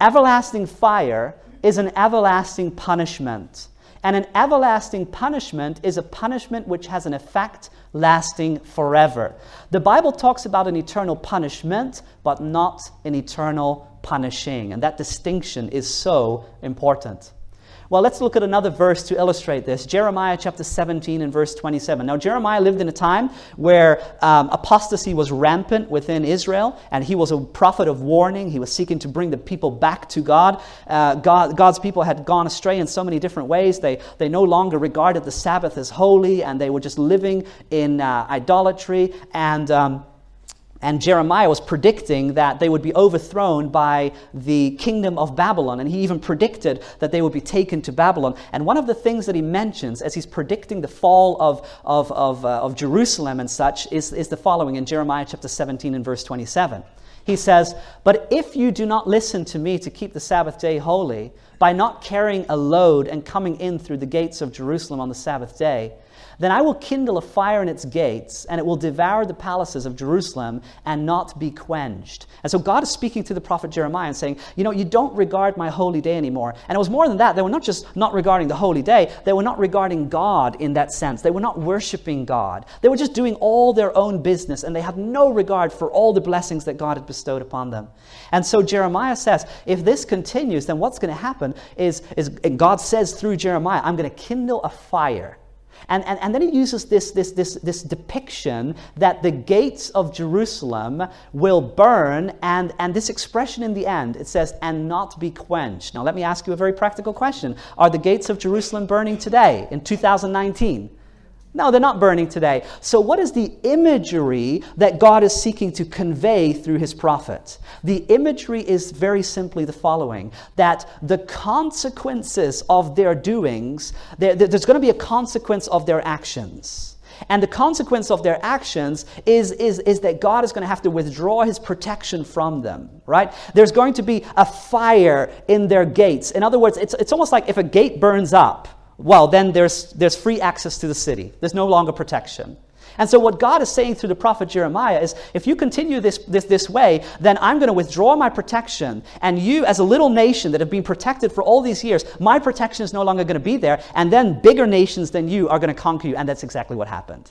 Everlasting fire is an everlasting punishment. And an everlasting punishment is a punishment which has an effect lasting forever. The Bible talks about an eternal punishment, but not an eternal punishing. And that distinction is so important. Well, let's look at another verse to illustrate this Jeremiah chapter 17 and verse 27. Now, Jeremiah lived in a time where um, apostasy was rampant within Israel, and he was a prophet of warning. He was seeking to bring the people back to God. Uh, God God's people had gone astray in so many different ways. They, they no longer regarded the Sabbath as holy, and they were just living in uh, idolatry. And um, and Jeremiah was predicting that they would be overthrown by the kingdom of Babylon. And he even predicted that they would be taken to Babylon. And one of the things that he mentions as he's predicting the fall of, of, of, uh, of Jerusalem and such is, is the following in Jeremiah chapter 17 and verse 27. He says, But if you do not listen to me to keep the Sabbath day holy, by not carrying a load and coming in through the gates of Jerusalem on the Sabbath day, then I will kindle a fire in its gates, and it will devour the palaces of Jerusalem and not be quenched. And so God is speaking to the prophet Jeremiah and saying, You know, you don't regard my holy day anymore. And it was more than that. They were not just not regarding the holy day, they were not regarding God in that sense. They were not worshiping God. They were just doing all their own business, and they had no regard for all the blessings that God had bestowed upon them. And so Jeremiah says, If this continues, then what's going to happen is, is God says through Jeremiah, I'm going to kindle a fire and, and, and then he uses this, this, this, this depiction that the gates of Jerusalem will burn, and, and this expression in the end, it says, and not be quenched. Now, let me ask you a very practical question Are the gates of Jerusalem burning today in 2019? No, they're not burning today. So, what is the imagery that God is seeking to convey through his prophet? The imagery is very simply the following that the consequences of their doings, there's going to be a consequence of their actions. And the consequence of their actions is, is, is that God is going to have to withdraw his protection from them, right? There's going to be a fire in their gates. In other words, it's, it's almost like if a gate burns up, well, then there's, there's free access to the city. There's no longer protection. And so, what God is saying through the prophet Jeremiah is if you continue this, this, this way, then I'm going to withdraw my protection. And you, as a little nation that have been protected for all these years, my protection is no longer going to be there. And then bigger nations than you are going to conquer you. And that's exactly what happened.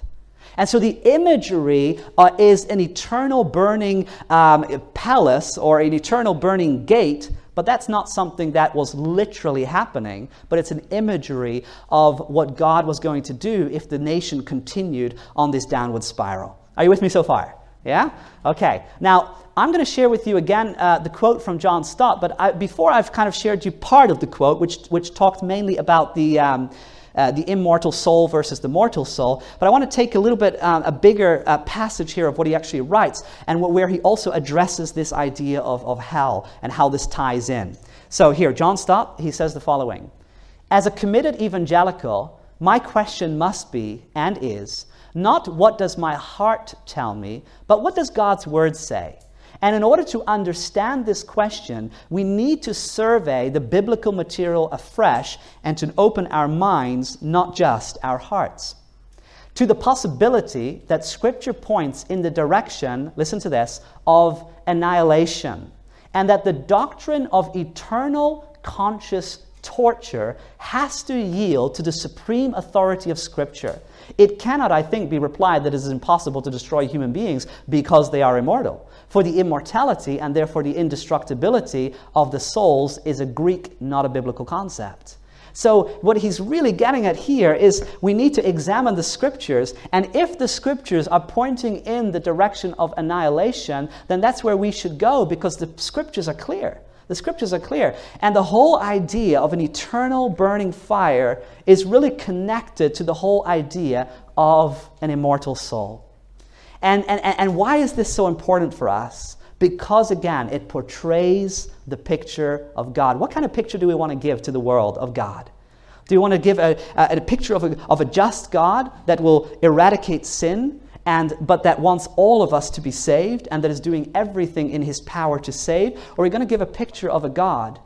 And so the imagery uh, is an eternal burning um, palace or an eternal burning gate but that's not something that was literally happening, but it's an imagery of what God was going to do if the nation continued on this downward spiral. Are you with me so far? Yeah? Okay. Now, I'm going to share with you again uh, the quote from John Stott, but I, before I've kind of shared you part of the quote, which, which talked mainly about the. Um, uh, the immortal soul versus the mortal soul. But I want to take a little bit, um, a bigger uh, passage here of what he actually writes and where he also addresses this idea of, of hell and how this ties in. So here, John Stott, he says the following As a committed evangelical, my question must be and is not what does my heart tell me, but what does God's word say? And in order to understand this question, we need to survey the biblical material afresh and to open our minds, not just our hearts. To the possibility that Scripture points in the direction, listen to this, of annihilation, and that the doctrine of eternal conscious torture has to yield to the supreme authority of Scripture. It cannot, I think, be replied that it is impossible to destroy human beings because they are immortal. For the immortality and therefore the indestructibility of the souls is a Greek, not a biblical concept. So, what he's really getting at here is we need to examine the scriptures, and if the scriptures are pointing in the direction of annihilation, then that's where we should go because the scriptures are clear. The scriptures are clear. And the whole idea of an eternal burning fire is really connected to the whole idea of an immortal soul. And, and, and why is this so important for us? Because again, it portrays the picture of God. What kind of picture do we want to give to the world of God? Do you want to give a, a, a picture of a, of a just God that will eradicate sin? and but that wants all of us to be saved and that is doing everything in his power to save or are we going to give a picture of a god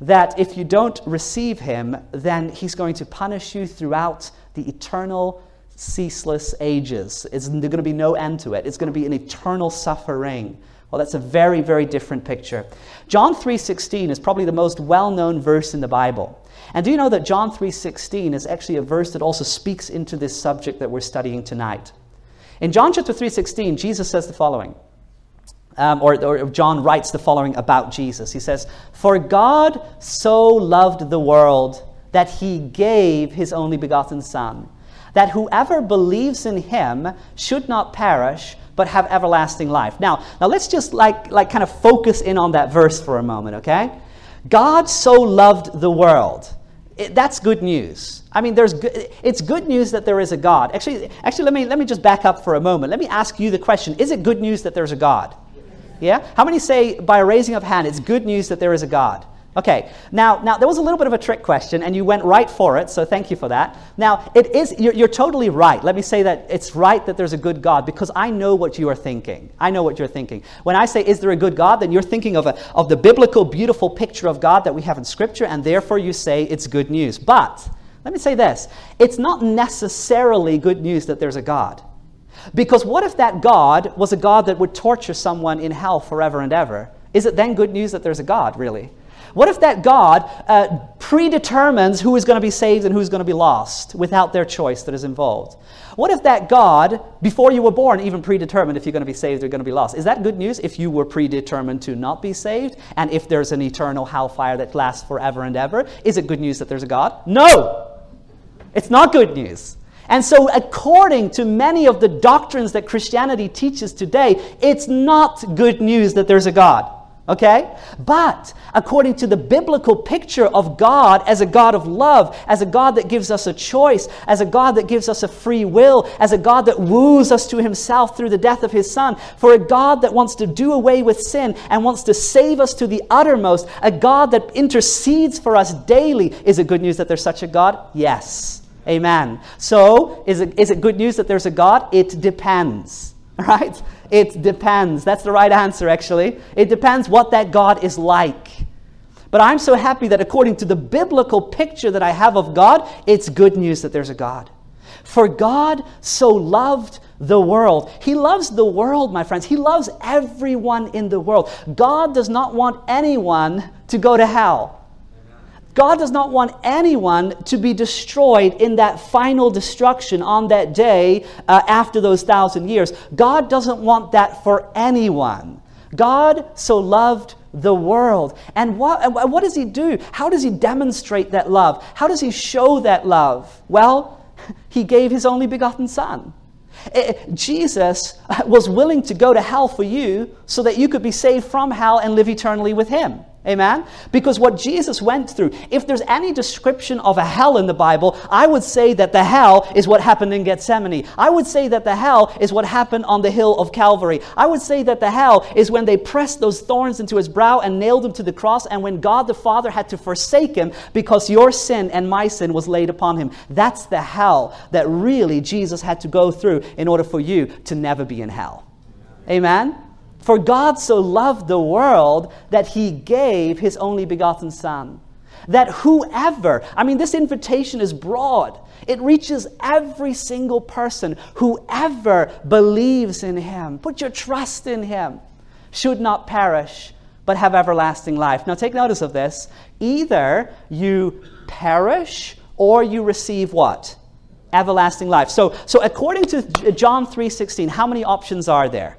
that if you don't receive him then he's going to punish you throughout the eternal ceaseless ages. It's there's going to be no end to it. It's going to be an eternal suffering. Well that's a very very different picture. John 3.16 is probably the most well-known verse in the bible. And do you know that john 3.16 is actually a verse that also speaks into this subject that we're studying tonight? In John chapter 3:16, Jesus says the following. Um, or, or John writes the following about Jesus. He says, For God so loved the world that he gave his only begotten Son, that whoever believes in him should not perish, but have everlasting life. Now, now let's just like, like kind of focus in on that verse for a moment, okay? God so loved the world. It, that's good news. I mean, there's good, it's good news that there is a God. Actually, actually let, me, let me just back up for a moment. Let me ask you the question Is it good news that there's a God? Yeah? How many say, by raising of hand, it's good news that there is a God? Okay, now, now there was a little bit of a trick question, and you went right for it, so thank you for that. Now, it is, you're, you're, totally right. Let me say that it's right that there's a good God because I know what you are thinking. I know what you're thinking. When I say, is there a good God, then you're thinking of, a, of the biblical, beautiful picture of God that we have in Scripture, and therefore you say it's good news. But, let me say this it's not necessarily good news that there's a God. Because what if that God was a God that would torture someone in hell forever and ever? Is it then good news that there's a God, really? What if that God uh, predetermines who is going to be saved and who's going to be lost without their choice that is involved? What if that God, before you were born, even predetermined if you're going to be saved or going to be lost? Is that good news if you were predetermined to not be saved and if there's an eternal hellfire that lasts forever and ever? Is it good news that there's a God? No! It's not good news. And so, according to many of the doctrines that Christianity teaches today, it's not good news that there's a God. Okay? But according to the biblical picture of God as a God of love, as a God that gives us a choice, as a God that gives us a free will, as a God that woos us to himself through the death of his Son, for a God that wants to do away with sin and wants to save us to the uttermost, a God that intercedes for us daily, is it good news that there's such a God? Yes. Amen. So, is it, is it good news that there's a God? It depends. [laughs] Right? It depends. That's the right answer, actually. It depends what that God is like. But I'm so happy that according to the biblical picture that I have of God, it's good news that there's a God. For God so loved the world. He loves the world, my friends. He loves everyone in the world. God does not want anyone to go to hell. God does not want anyone to be destroyed in that final destruction on that day uh, after those thousand years. God doesn't want that for anyone. God so loved the world. And what, what does He do? How does He demonstrate that love? How does He show that love? Well, [laughs] He gave His only begotten Son. Eh, Jesus was willing to go to hell for you so that you could be saved from hell and live eternally with Him. Amen? Because what Jesus went through, if there's any description of a hell in the Bible, I would say that the hell is what happened in Gethsemane. I would say that the hell is what happened on the hill of Calvary. I would say that the hell is when they pressed those thorns into his brow and nailed him to the cross, and when God the Father had to forsake him because your sin and my sin was laid upon him. That's the hell that really Jesus had to go through in order for you to never be in hell. Amen? For God so loved the world that he gave his only begotten Son. That whoever, I mean, this invitation is broad. It reaches every single person. Whoever believes in him, put your trust in him, should not perish, but have everlasting life. Now take notice of this. Either you perish or you receive what? Everlasting life. So, so according to John 3:16, how many options are there?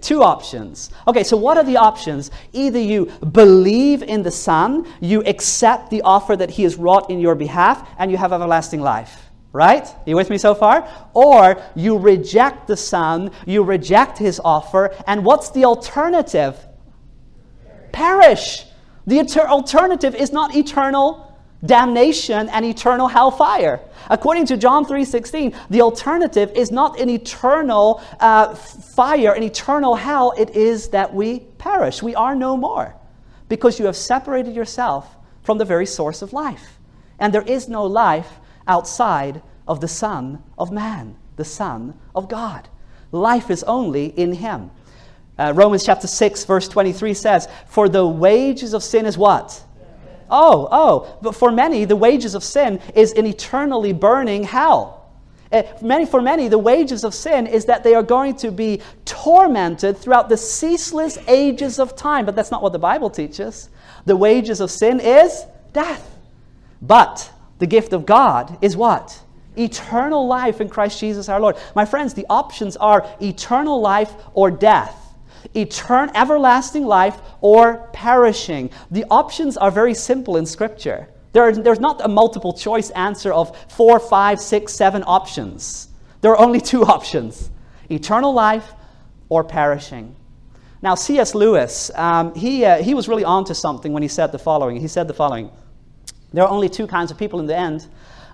Two options. Okay, so what are the options? Either you believe in the Son, you accept the offer that He has wrought in your behalf, and you have everlasting life. Right? You with me so far? Or you reject the Son, you reject His offer, and what's the alternative? Perish. The alternative is not eternal damnation and eternal hellfire. According to John 3:16, the alternative is not an eternal uh, fire, an eternal hell. It is that we perish. We are no more because you have separated yourself from the very source of life. And there is no life outside of the Son of Man, the Son of God. Life is only in Him. Uh, Romans chapter 6, verse 23 says, For the wages of sin is what? Oh, oh, but for many, the wages of sin is an eternally burning hell. Uh, many, for many, the wages of sin is that they are going to be tormented throughout the ceaseless ages of time. But that's not what the Bible teaches. The wages of sin is death. But the gift of God is what? Eternal life in Christ Jesus our Lord. My friends, the options are eternal life or death eternal, everlasting life, or perishing. The options are very simple in Scripture. There are, there's not a multiple choice answer of four, five, six, seven options. There are only [laughs] two options eternal life or perishing. Now, C.S. Lewis, um, he, uh, he was really onto something when he said the following. He said the following There are only two kinds of people in the end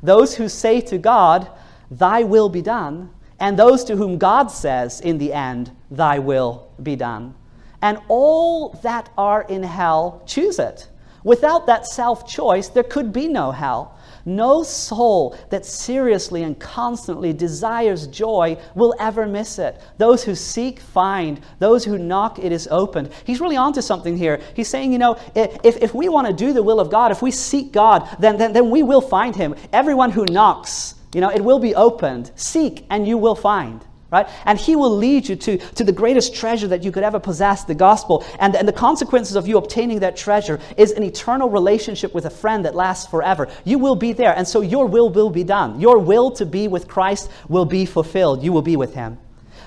those who say to God, Thy will be done, and those to whom God says in the end, Thy will be done. And all that are in hell choose it. Without that self choice, there could be no hell. No soul that seriously and constantly desires joy will ever miss it. Those who seek, find. Those who knock, it is opened. He's really onto something here. He's saying, you know, if, if we want to do the will of God, if we seek God, then, then, then we will find Him. Everyone who knocks, you know, it will be opened. Seek and you will find right? And he will lead you to, to the greatest treasure that you could ever possess, the gospel. And, and the consequences of you obtaining that treasure is an eternal relationship with a friend that lasts forever. You will be there, and so your will will be done. Your will to be with Christ will be fulfilled. You will be with him.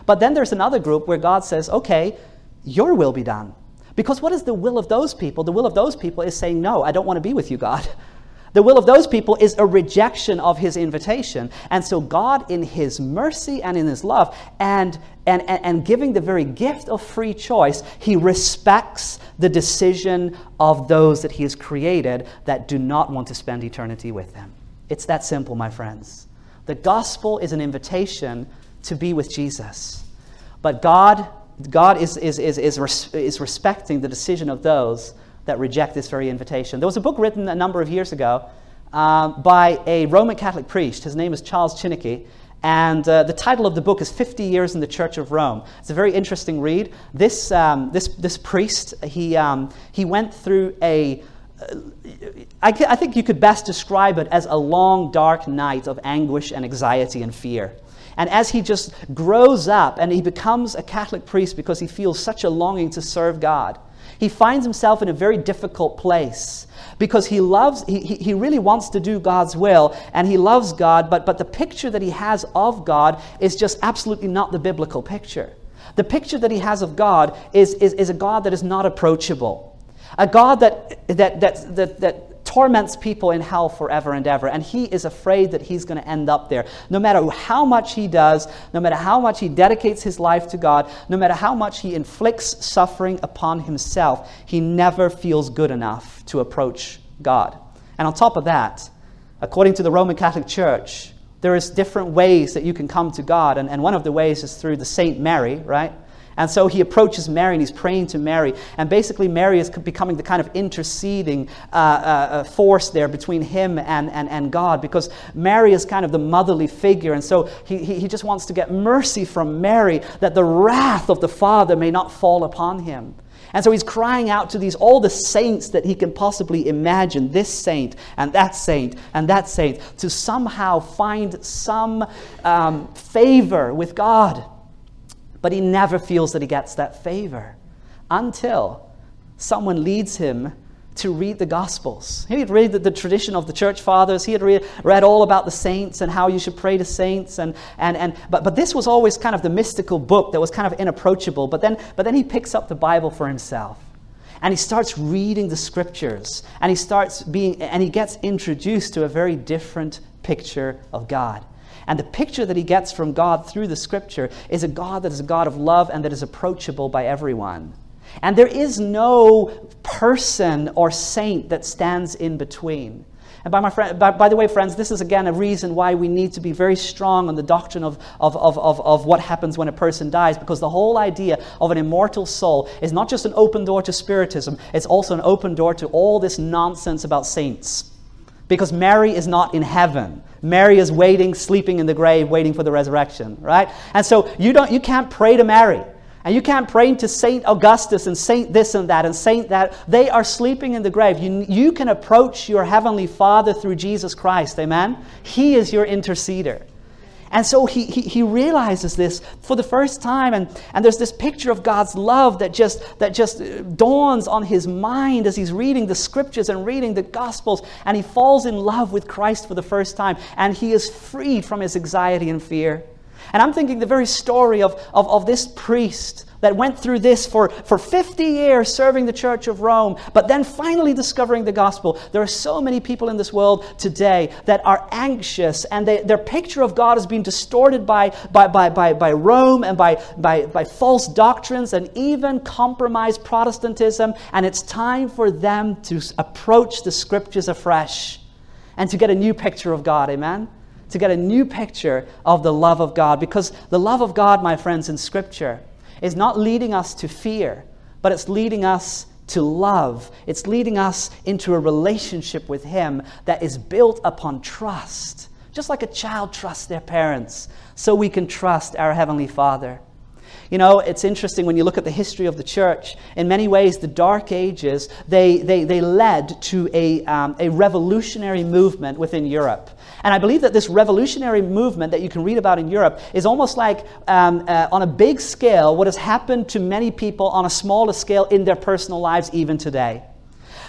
But then there's another group where God says, okay, your will be done. Because what is the will of those people? The will of those people is saying, no, I don't want to be with you, God. [laughs] The will of those people is a rejection of his invitation. And so, God, in his mercy and in his love, and, and, and, and, giving the very gift of free choice, he respects the decision of those that he has created that do not want to spend eternity with him. It's that simple, my friends. The gospel is an invitation to be with Jesus. But God, God is, is, is, is, is respecting the decision of those that reject this very invitation. There was a book written a number of years ago um, by a Roman Catholic priest. His name is Charles Chiniquy. And uh, the title of the book is 50 Years in the Church of Rome. It's a very interesting read. This, um, this, this priest, he, um, he went through a, uh, I think you could best describe it as a long, dark night of anguish and anxiety and fear. And as he just grows up and he becomes a Catholic priest because he feels such a longing to serve God, he finds himself in a very difficult place because he loves, he, he really wants to do God's will and he loves God, but, but the picture that he has of God is just absolutely not the biblical picture. The picture that he has of God is, is, is a God that is not approachable, a God that, that, that, that, that torments people in hell forever and ever. And he is afraid that he's going to end up there. No matter how much he does, no matter how much he dedicates his life to God, no matter how much he inflicts suffering upon himself, he never feels good enough to approach God. And on top of that, according to the Roman Catholic Church, there is different ways that you can come to God. And, and one of the ways is through the Saint Mary, right? And so he approaches Mary and he's praying to Mary. And basically, Mary is becoming the kind of interceding uh, uh, uh, force there between him and, and, and God because Mary is kind of the motherly figure. And so he, he, he just wants to get mercy from Mary that the wrath of the Father may not fall upon him. And so he's crying out to these all the saints that he can possibly imagine, this saint and that saint and that saint, to somehow find some um, favor with God. But he never feels that he gets that favor until someone leads him to read the Gospels. He had read the, the, tradition of the church fathers. He had read, read all about the saints and how you should pray to saints. And, and, and, but, but this was always kind of the mystical book that was kind of inapproachable. But then, but then he picks up the Bible for himself. And he starts reading the scriptures. And he starts being, and he gets introduced to a very different picture of God. And the picture that he gets from God through the scripture is a God that is a God of love and that is approachable by everyone. And there is no person or saint that stands in between. And by, my friend, by, by, the way, friends, this is again a reason why we need to be very strong on the doctrine of, of, of, of, of what happens when a person dies, because the whole idea of an immortal soul is not just an open door to Spiritism, it's also an open door to all this nonsense about saints. Because Mary is not in heaven. Mary is waiting, sleeping in the grave, waiting for the resurrection, right? And so you, don't, you can't pray to Mary. And you can't pray to Saint Augustus and Saint this and that and Saint that. They are sleeping in the grave. You, you can approach your Heavenly Father through Jesus Christ. Amen? He is your interceder. And so he, he, he, realizes this for the first time. And, and there's this picture of God's love that just, that just dawns on his mind as he's reading the scriptures and reading the gospels. And he falls in love with Christ for the first time. And he is freed from his anxiety and fear. And I'm thinking the very story of, of, of this priest that went through this for, for 50 years serving the Church of Rome, but then finally discovering the gospel. There are so many people in this world today that are anxious, and they, their picture of God has been distorted by, by, by, by, by Rome and by, by, by false doctrines and even compromised Protestantism. And it's time for them to approach the scriptures afresh and to get a new picture of God. Amen? To get a new picture of the love of God. Because the love of God, my friends, in Scripture is not leading us to fear, but it's leading us to love. It's leading us into a relationship with Him that is built upon trust. Just like a child trusts their parents, so we can trust our Heavenly Father. You know, it's interesting when you look at the history of the church. In many ways, the Dark Ages, they, they, they led to a, um, a revolutionary movement within Europe. And I believe that this revolutionary movement that you can read about in Europe is almost like, um, uh, on a big scale, what has happened to many people on a smaller scale in their personal lives even today.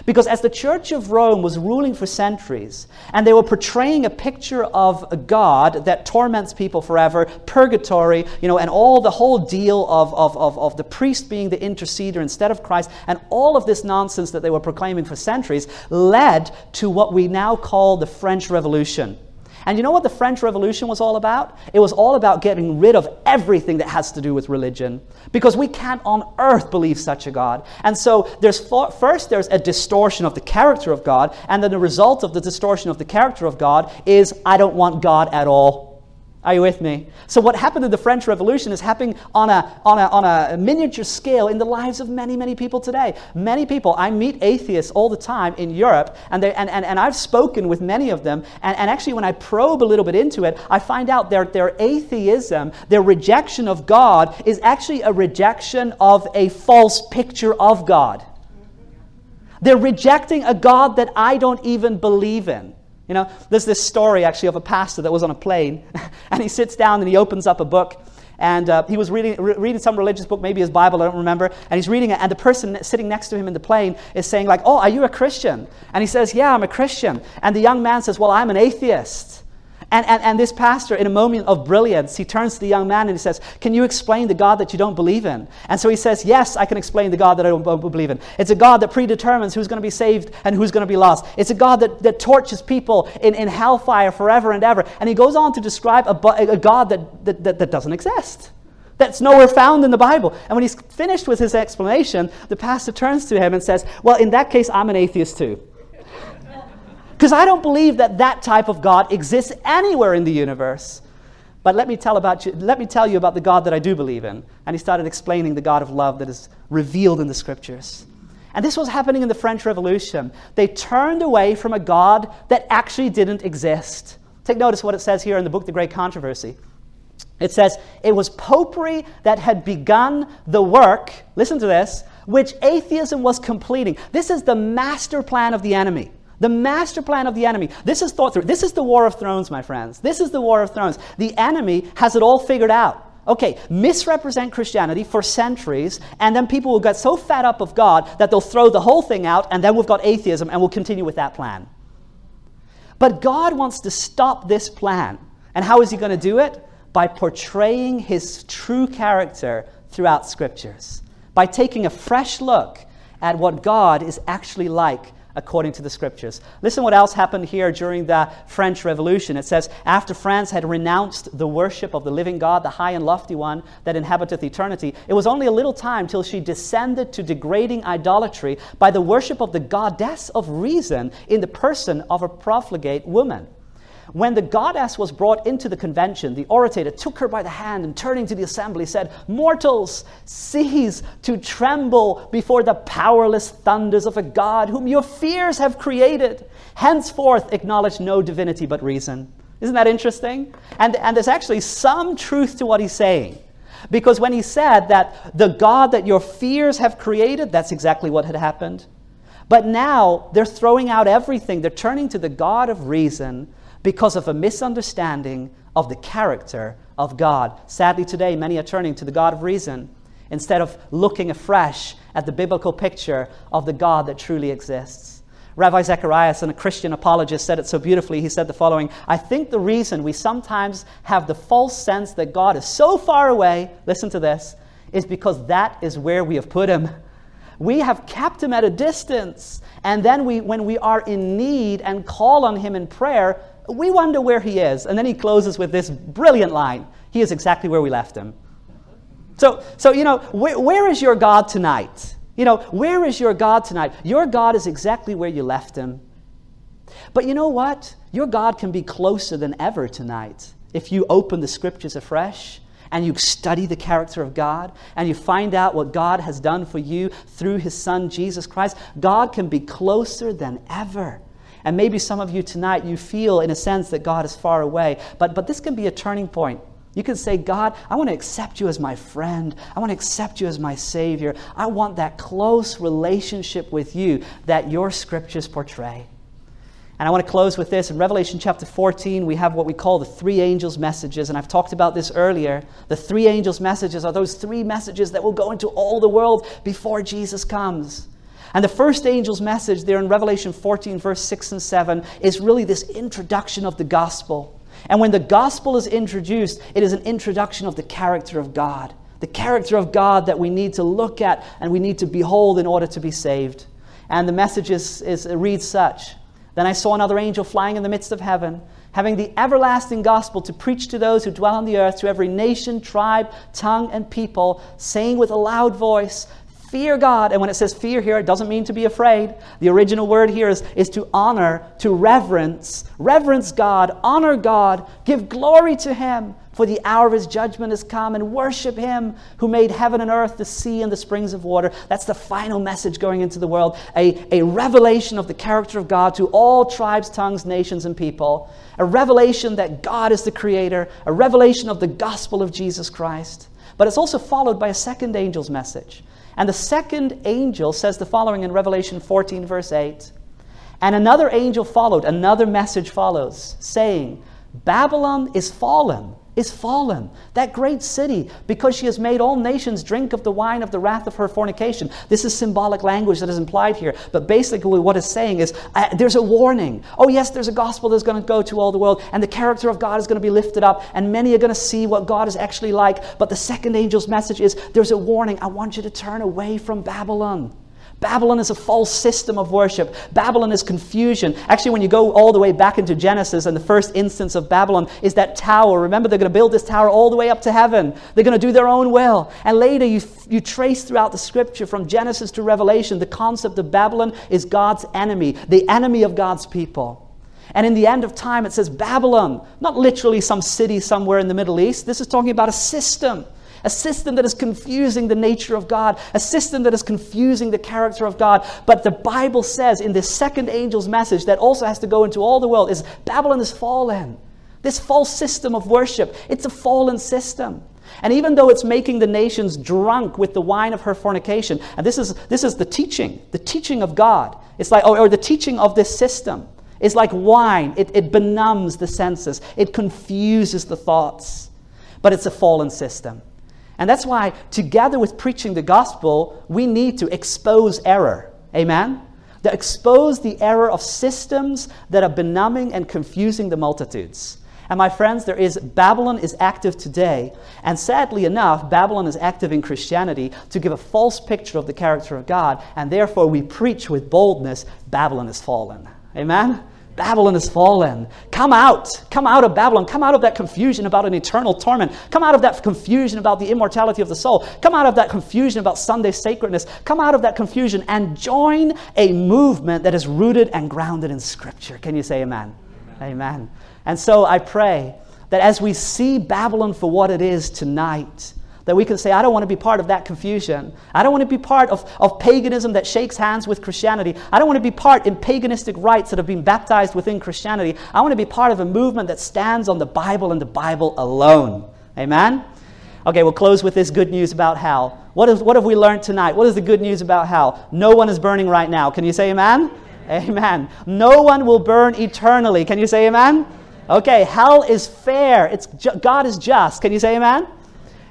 Because as the Church of Rome was ruling for centuries, and they were portraying a picture of a God that torments people forever, purgatory, you know, and all the whole deal of, of, of, of the priest being the interceder instead of Christ, and all of this nonsense that they were proclaiming for centuries, led to what we now call the French Revolution. And you know what the French Revolution was all about? It was all about getting rid of everything that has to do with religion. Because we can't on earth believe such a God. And so there's first there's a distortion of the character of God, and then the result of the distortion of the character of God is I don't want God at all. Are you with me? So, what happened in the French Revolution is happening on a, on, a, on a miniature scale in the lives of many, many people today. Many people, I meet atheists all the time in Europe, and, they, and, and, and I've spoken with many of them. And, and actually, when I probe a little bit into it, I find out their, their atheism, their rejection of God, is actually a rejection of a false picture of God. They're rejecting a God that I don't even believe in. You know, there's this story actually of a pastor that was on a plane, [laughs] and he sits down and he opens up a book. And uh, he was reading, re- reading some religious book, maybe his Bible, I don't remember. And he's reading it, and the person sitting next to him in the plane is saying, like, "Oh, are you a Christian?" And he says, "Yeah, I'm a Christian." And the young man says, "Well, I'm an atheist." And, and, and this pastor, in a moment of brilliance, he turns to the young man and he says, Can you explain the God that you don't believe in? And so he says, Yes, I can explain the God that I don't believe in. It's a God that predetermines who's going to be saved and who's going to be lost. It's a God that, that tortures people in, in hellfire forever and ever. And he goes on to describe a, a God that, that, that, that doesn't exist that's nowhere found in the Bible. And when he's finished with his explanation, the pastor turns to him and says, Well, in that case, I'm an atheist too. Because I don't believe that that type of God exists anywhere in the universe. But let me, tell about you, let me tell you about the God that I do believe in. And he started explaining the God of love that is revealed in the scriptures. And this was happening in the French Revolution. They turned away from a God that actually didn't exist. Take notice what it says here in the book, The Great Controversy. It says, It was popery that had begun the work, listen to this, which atheism was completing. This is the master plan of the enemy. The master plan of the enemy. This is thought through. This is the War of Thrones, my friends. This is the War of Thrones. The enemy has it all figured out. Okay, misrepresent Christianity for centuries, and then people will get so fed up of God that they'll throw the whole thing out, and then we've got atheism, and we'll continue with that plan. But God wants to stop this plan. And how is He going to do it? By portraying His true character throughout Scriptures, by taking a fresh look at what God is actually like according to the scriptures. Listen what else happened here during the French Revolution. It says, After France had renounced the worship of the living God, the high and lofty one that inhabiteth eternity, it was only a little time till she descended to degrading idolatry by the worship of the goddess of reason in the person of a profligate woman. When the goddess was brought into the convention, the orator took her by the hand and turning to the assembly said, Mortals, cease to tremble before the powerless thunders of a God whom your fears have created. Henceforth, acknowledge no divinity but reason. Isn't that interesting? And, and there's actually some truth to what he's saying. Because when he said that the God that your fears have created, that's exactly what had happened. But now they're throwing out everything. They're turning to the God of reason because of a misunderstanding of the character of God. Sadly, today, many are turning to the God of reason instead of looking afresh at the biblical picture of the God that truly exists. Ravi Zacharias, a Christian apologist, said it so beautifully. He said the following I think the reason we sometimes have the false sense that God is so far away, listen to this, is because that is where we have put him. We have kept him at a distance. And then we, when we are in need and call on him in prayer, we wonder where he is. And then he closes with this brilliant line He is exactly where we left him. So, so you know, where, where is your God tonight? You know, where is your God tonight? Your God is exactly where you left him. But you know what? Your God can be closer than ever tonight if you open the scriptures afresh and you study the character of God and you find out what God has done for you through his son Jesus Christ, God can be closer than ever. And maybe some of you tonight, you feel in a sense that God is far away, but, but this can be a turning point. You can say, God, I want to accept you as my friend. I want to accept you as my Savior. I want that close relationship with you that your scriptures portray. And I want to close with this. In Revelation chapter 14, we have what we call the three angels' messages. And I've talked about this earlier. The three angels' messages are those three messages that will go into all the world before Jesus comes. And the first angel's message there in Revelation 14, verse 6 and 7, is really this introduction of the gospel. And when the gospel is introduced, it is an introduction of the character of God. The character of God that we need to look at and we need to behold in order to be saved. And the message is, is, reads such then I saw another angel flying in the midst of heaven, having the everlasting gospel to preach to those who dwell on the earth, to every nation, tribe, tongue, and people, saying with a loud voice, Fear God. And when it says fear here, it doesn't mean to be afraid. The original word here is, is to honor, to reverence. Reverence God, honor God, give glory to Him, for the hour of His judgment has come, and worship Him who made heaven and earth, the sea, and the springs of water. That's the final message going into the world a, a revelation of the character of God to all tribes, tongues, nations, and people. A revelation that God is the Creator, a revelation of the gospel of Jesus Christ. But it's also followed by a second angel's message. And the second angel says the following in Revelation 14, verse 8. And another angel followed, another message follows, saying, Babylon is fallen is fallen, that great city, because she has made all nations drink of the wine of the wrath of her fornication. This is symbolic language that is implied here, but basically what it's saying is uh, there's a warning. Oh, yes, there's a gospel that's going to go to all the world, and the character of God is going to be lifted up, and many are going to see what God is actually like. But the second angel's message is there's a warning. I want you to turn away from Babylon. Babylon is a false system of worship. Babylon is confusion. Actually, when you go all the way back into Genesis, and the first instance of Babylon is that tower. Remember, they're going to build this tower all the way up to heaven. They're going to do their own will. And later, you, you trace throughout the scripture from Genesis to Revelation the concept of Babylon is God's enemy, the enemy of God's people. And in the end of time, it says Babylon, not literally some city somewhere in the Middle East. This is talking about a system a system that is confusing the nature of God, a system that is confusing the character of God. But the Bible says in this second angel's message that also has to go into all the world is Babylon is fallen. This false system of worship, it's a fallen system. And even though it's making the nations drunk with the wine of her fornication, and this is, this is the teaching, the teaching of God. It's like, or, or the teaching of this system. It's like wine. It, it benumbs the senses. It confuses the thoughts. But it's a fallen system. And that's why, together with preaching the gospel, we need to expose error. Amen? To expose the error of systems that are benumbing and confusing the multitudes. And my friends, there is Babylon is active today, and sadly enough, Babylon is active in Christianity to give a false picture of the character of God, and therefore we preach with boldness, Babylon is fallen. Amen? Babylon has fallen. Come out. Come out of Babylon. Come out of that confusion about an eternal torment. Come out of that confusion about the immortality of the soul. Come out of that confusion about Sunday sacredness. Come out of that confusion and join a movement that is rooted and grounded in Scripture. Can you say amen? Amen. amen. And so I pray that as we see Babylon for what it is tonight, that we can say, I don't want to be part of that confusion. I don't want to be part of, of paganism that shakes hands with Christianity. I don't want to be part in paganistic rites that have been baptized within Christianity. I want to be part of a movement that stands on the Bible and the Bible alone. Amen? Okay, we'll close with this good news about hell. What, is, what have we learned tonight? What is the good news about hell? No one is burning right now. Can you say amen? Amen. No one will burn eternally. Can you say amen? Okay, hell is fair. It's ju- God is just. Can you say amen?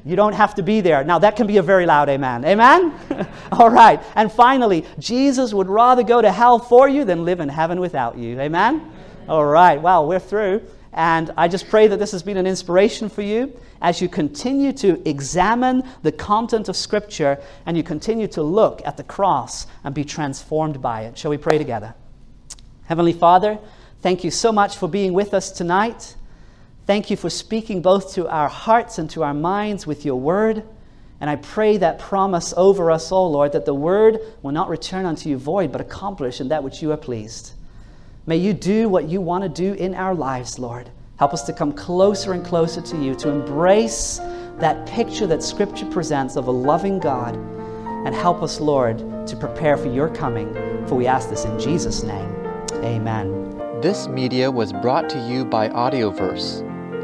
You don't have to be there. Now, that can be a very loud amen. Amen? [laughs] All right. And finally, Jesus would rather go to hell for you than live in heaven without you. Amen? All right. Well, we're through. And I just pray that this has been an inspiration for you as you continue to examine the content of Scripture and you continue to look at the cross and be transformed by it. Shall we pray together? Heavenly Father, thank you so much for being with us tonight. Thank you for speaking both to our hearts and to our minds with your word. And I pray that promise over us all, Lord, that the word will not return unto you void, but accomplish in that which you are pleased. May you do what you want to do in our lives, Lord. Help us to come closer and closer to you, to embrace that picture that Scripture presents of a loving God. And help us, Lord, to prepare for your coming. For we ask this in Jesus' name. Amen. This media was brought to you by Audioverse,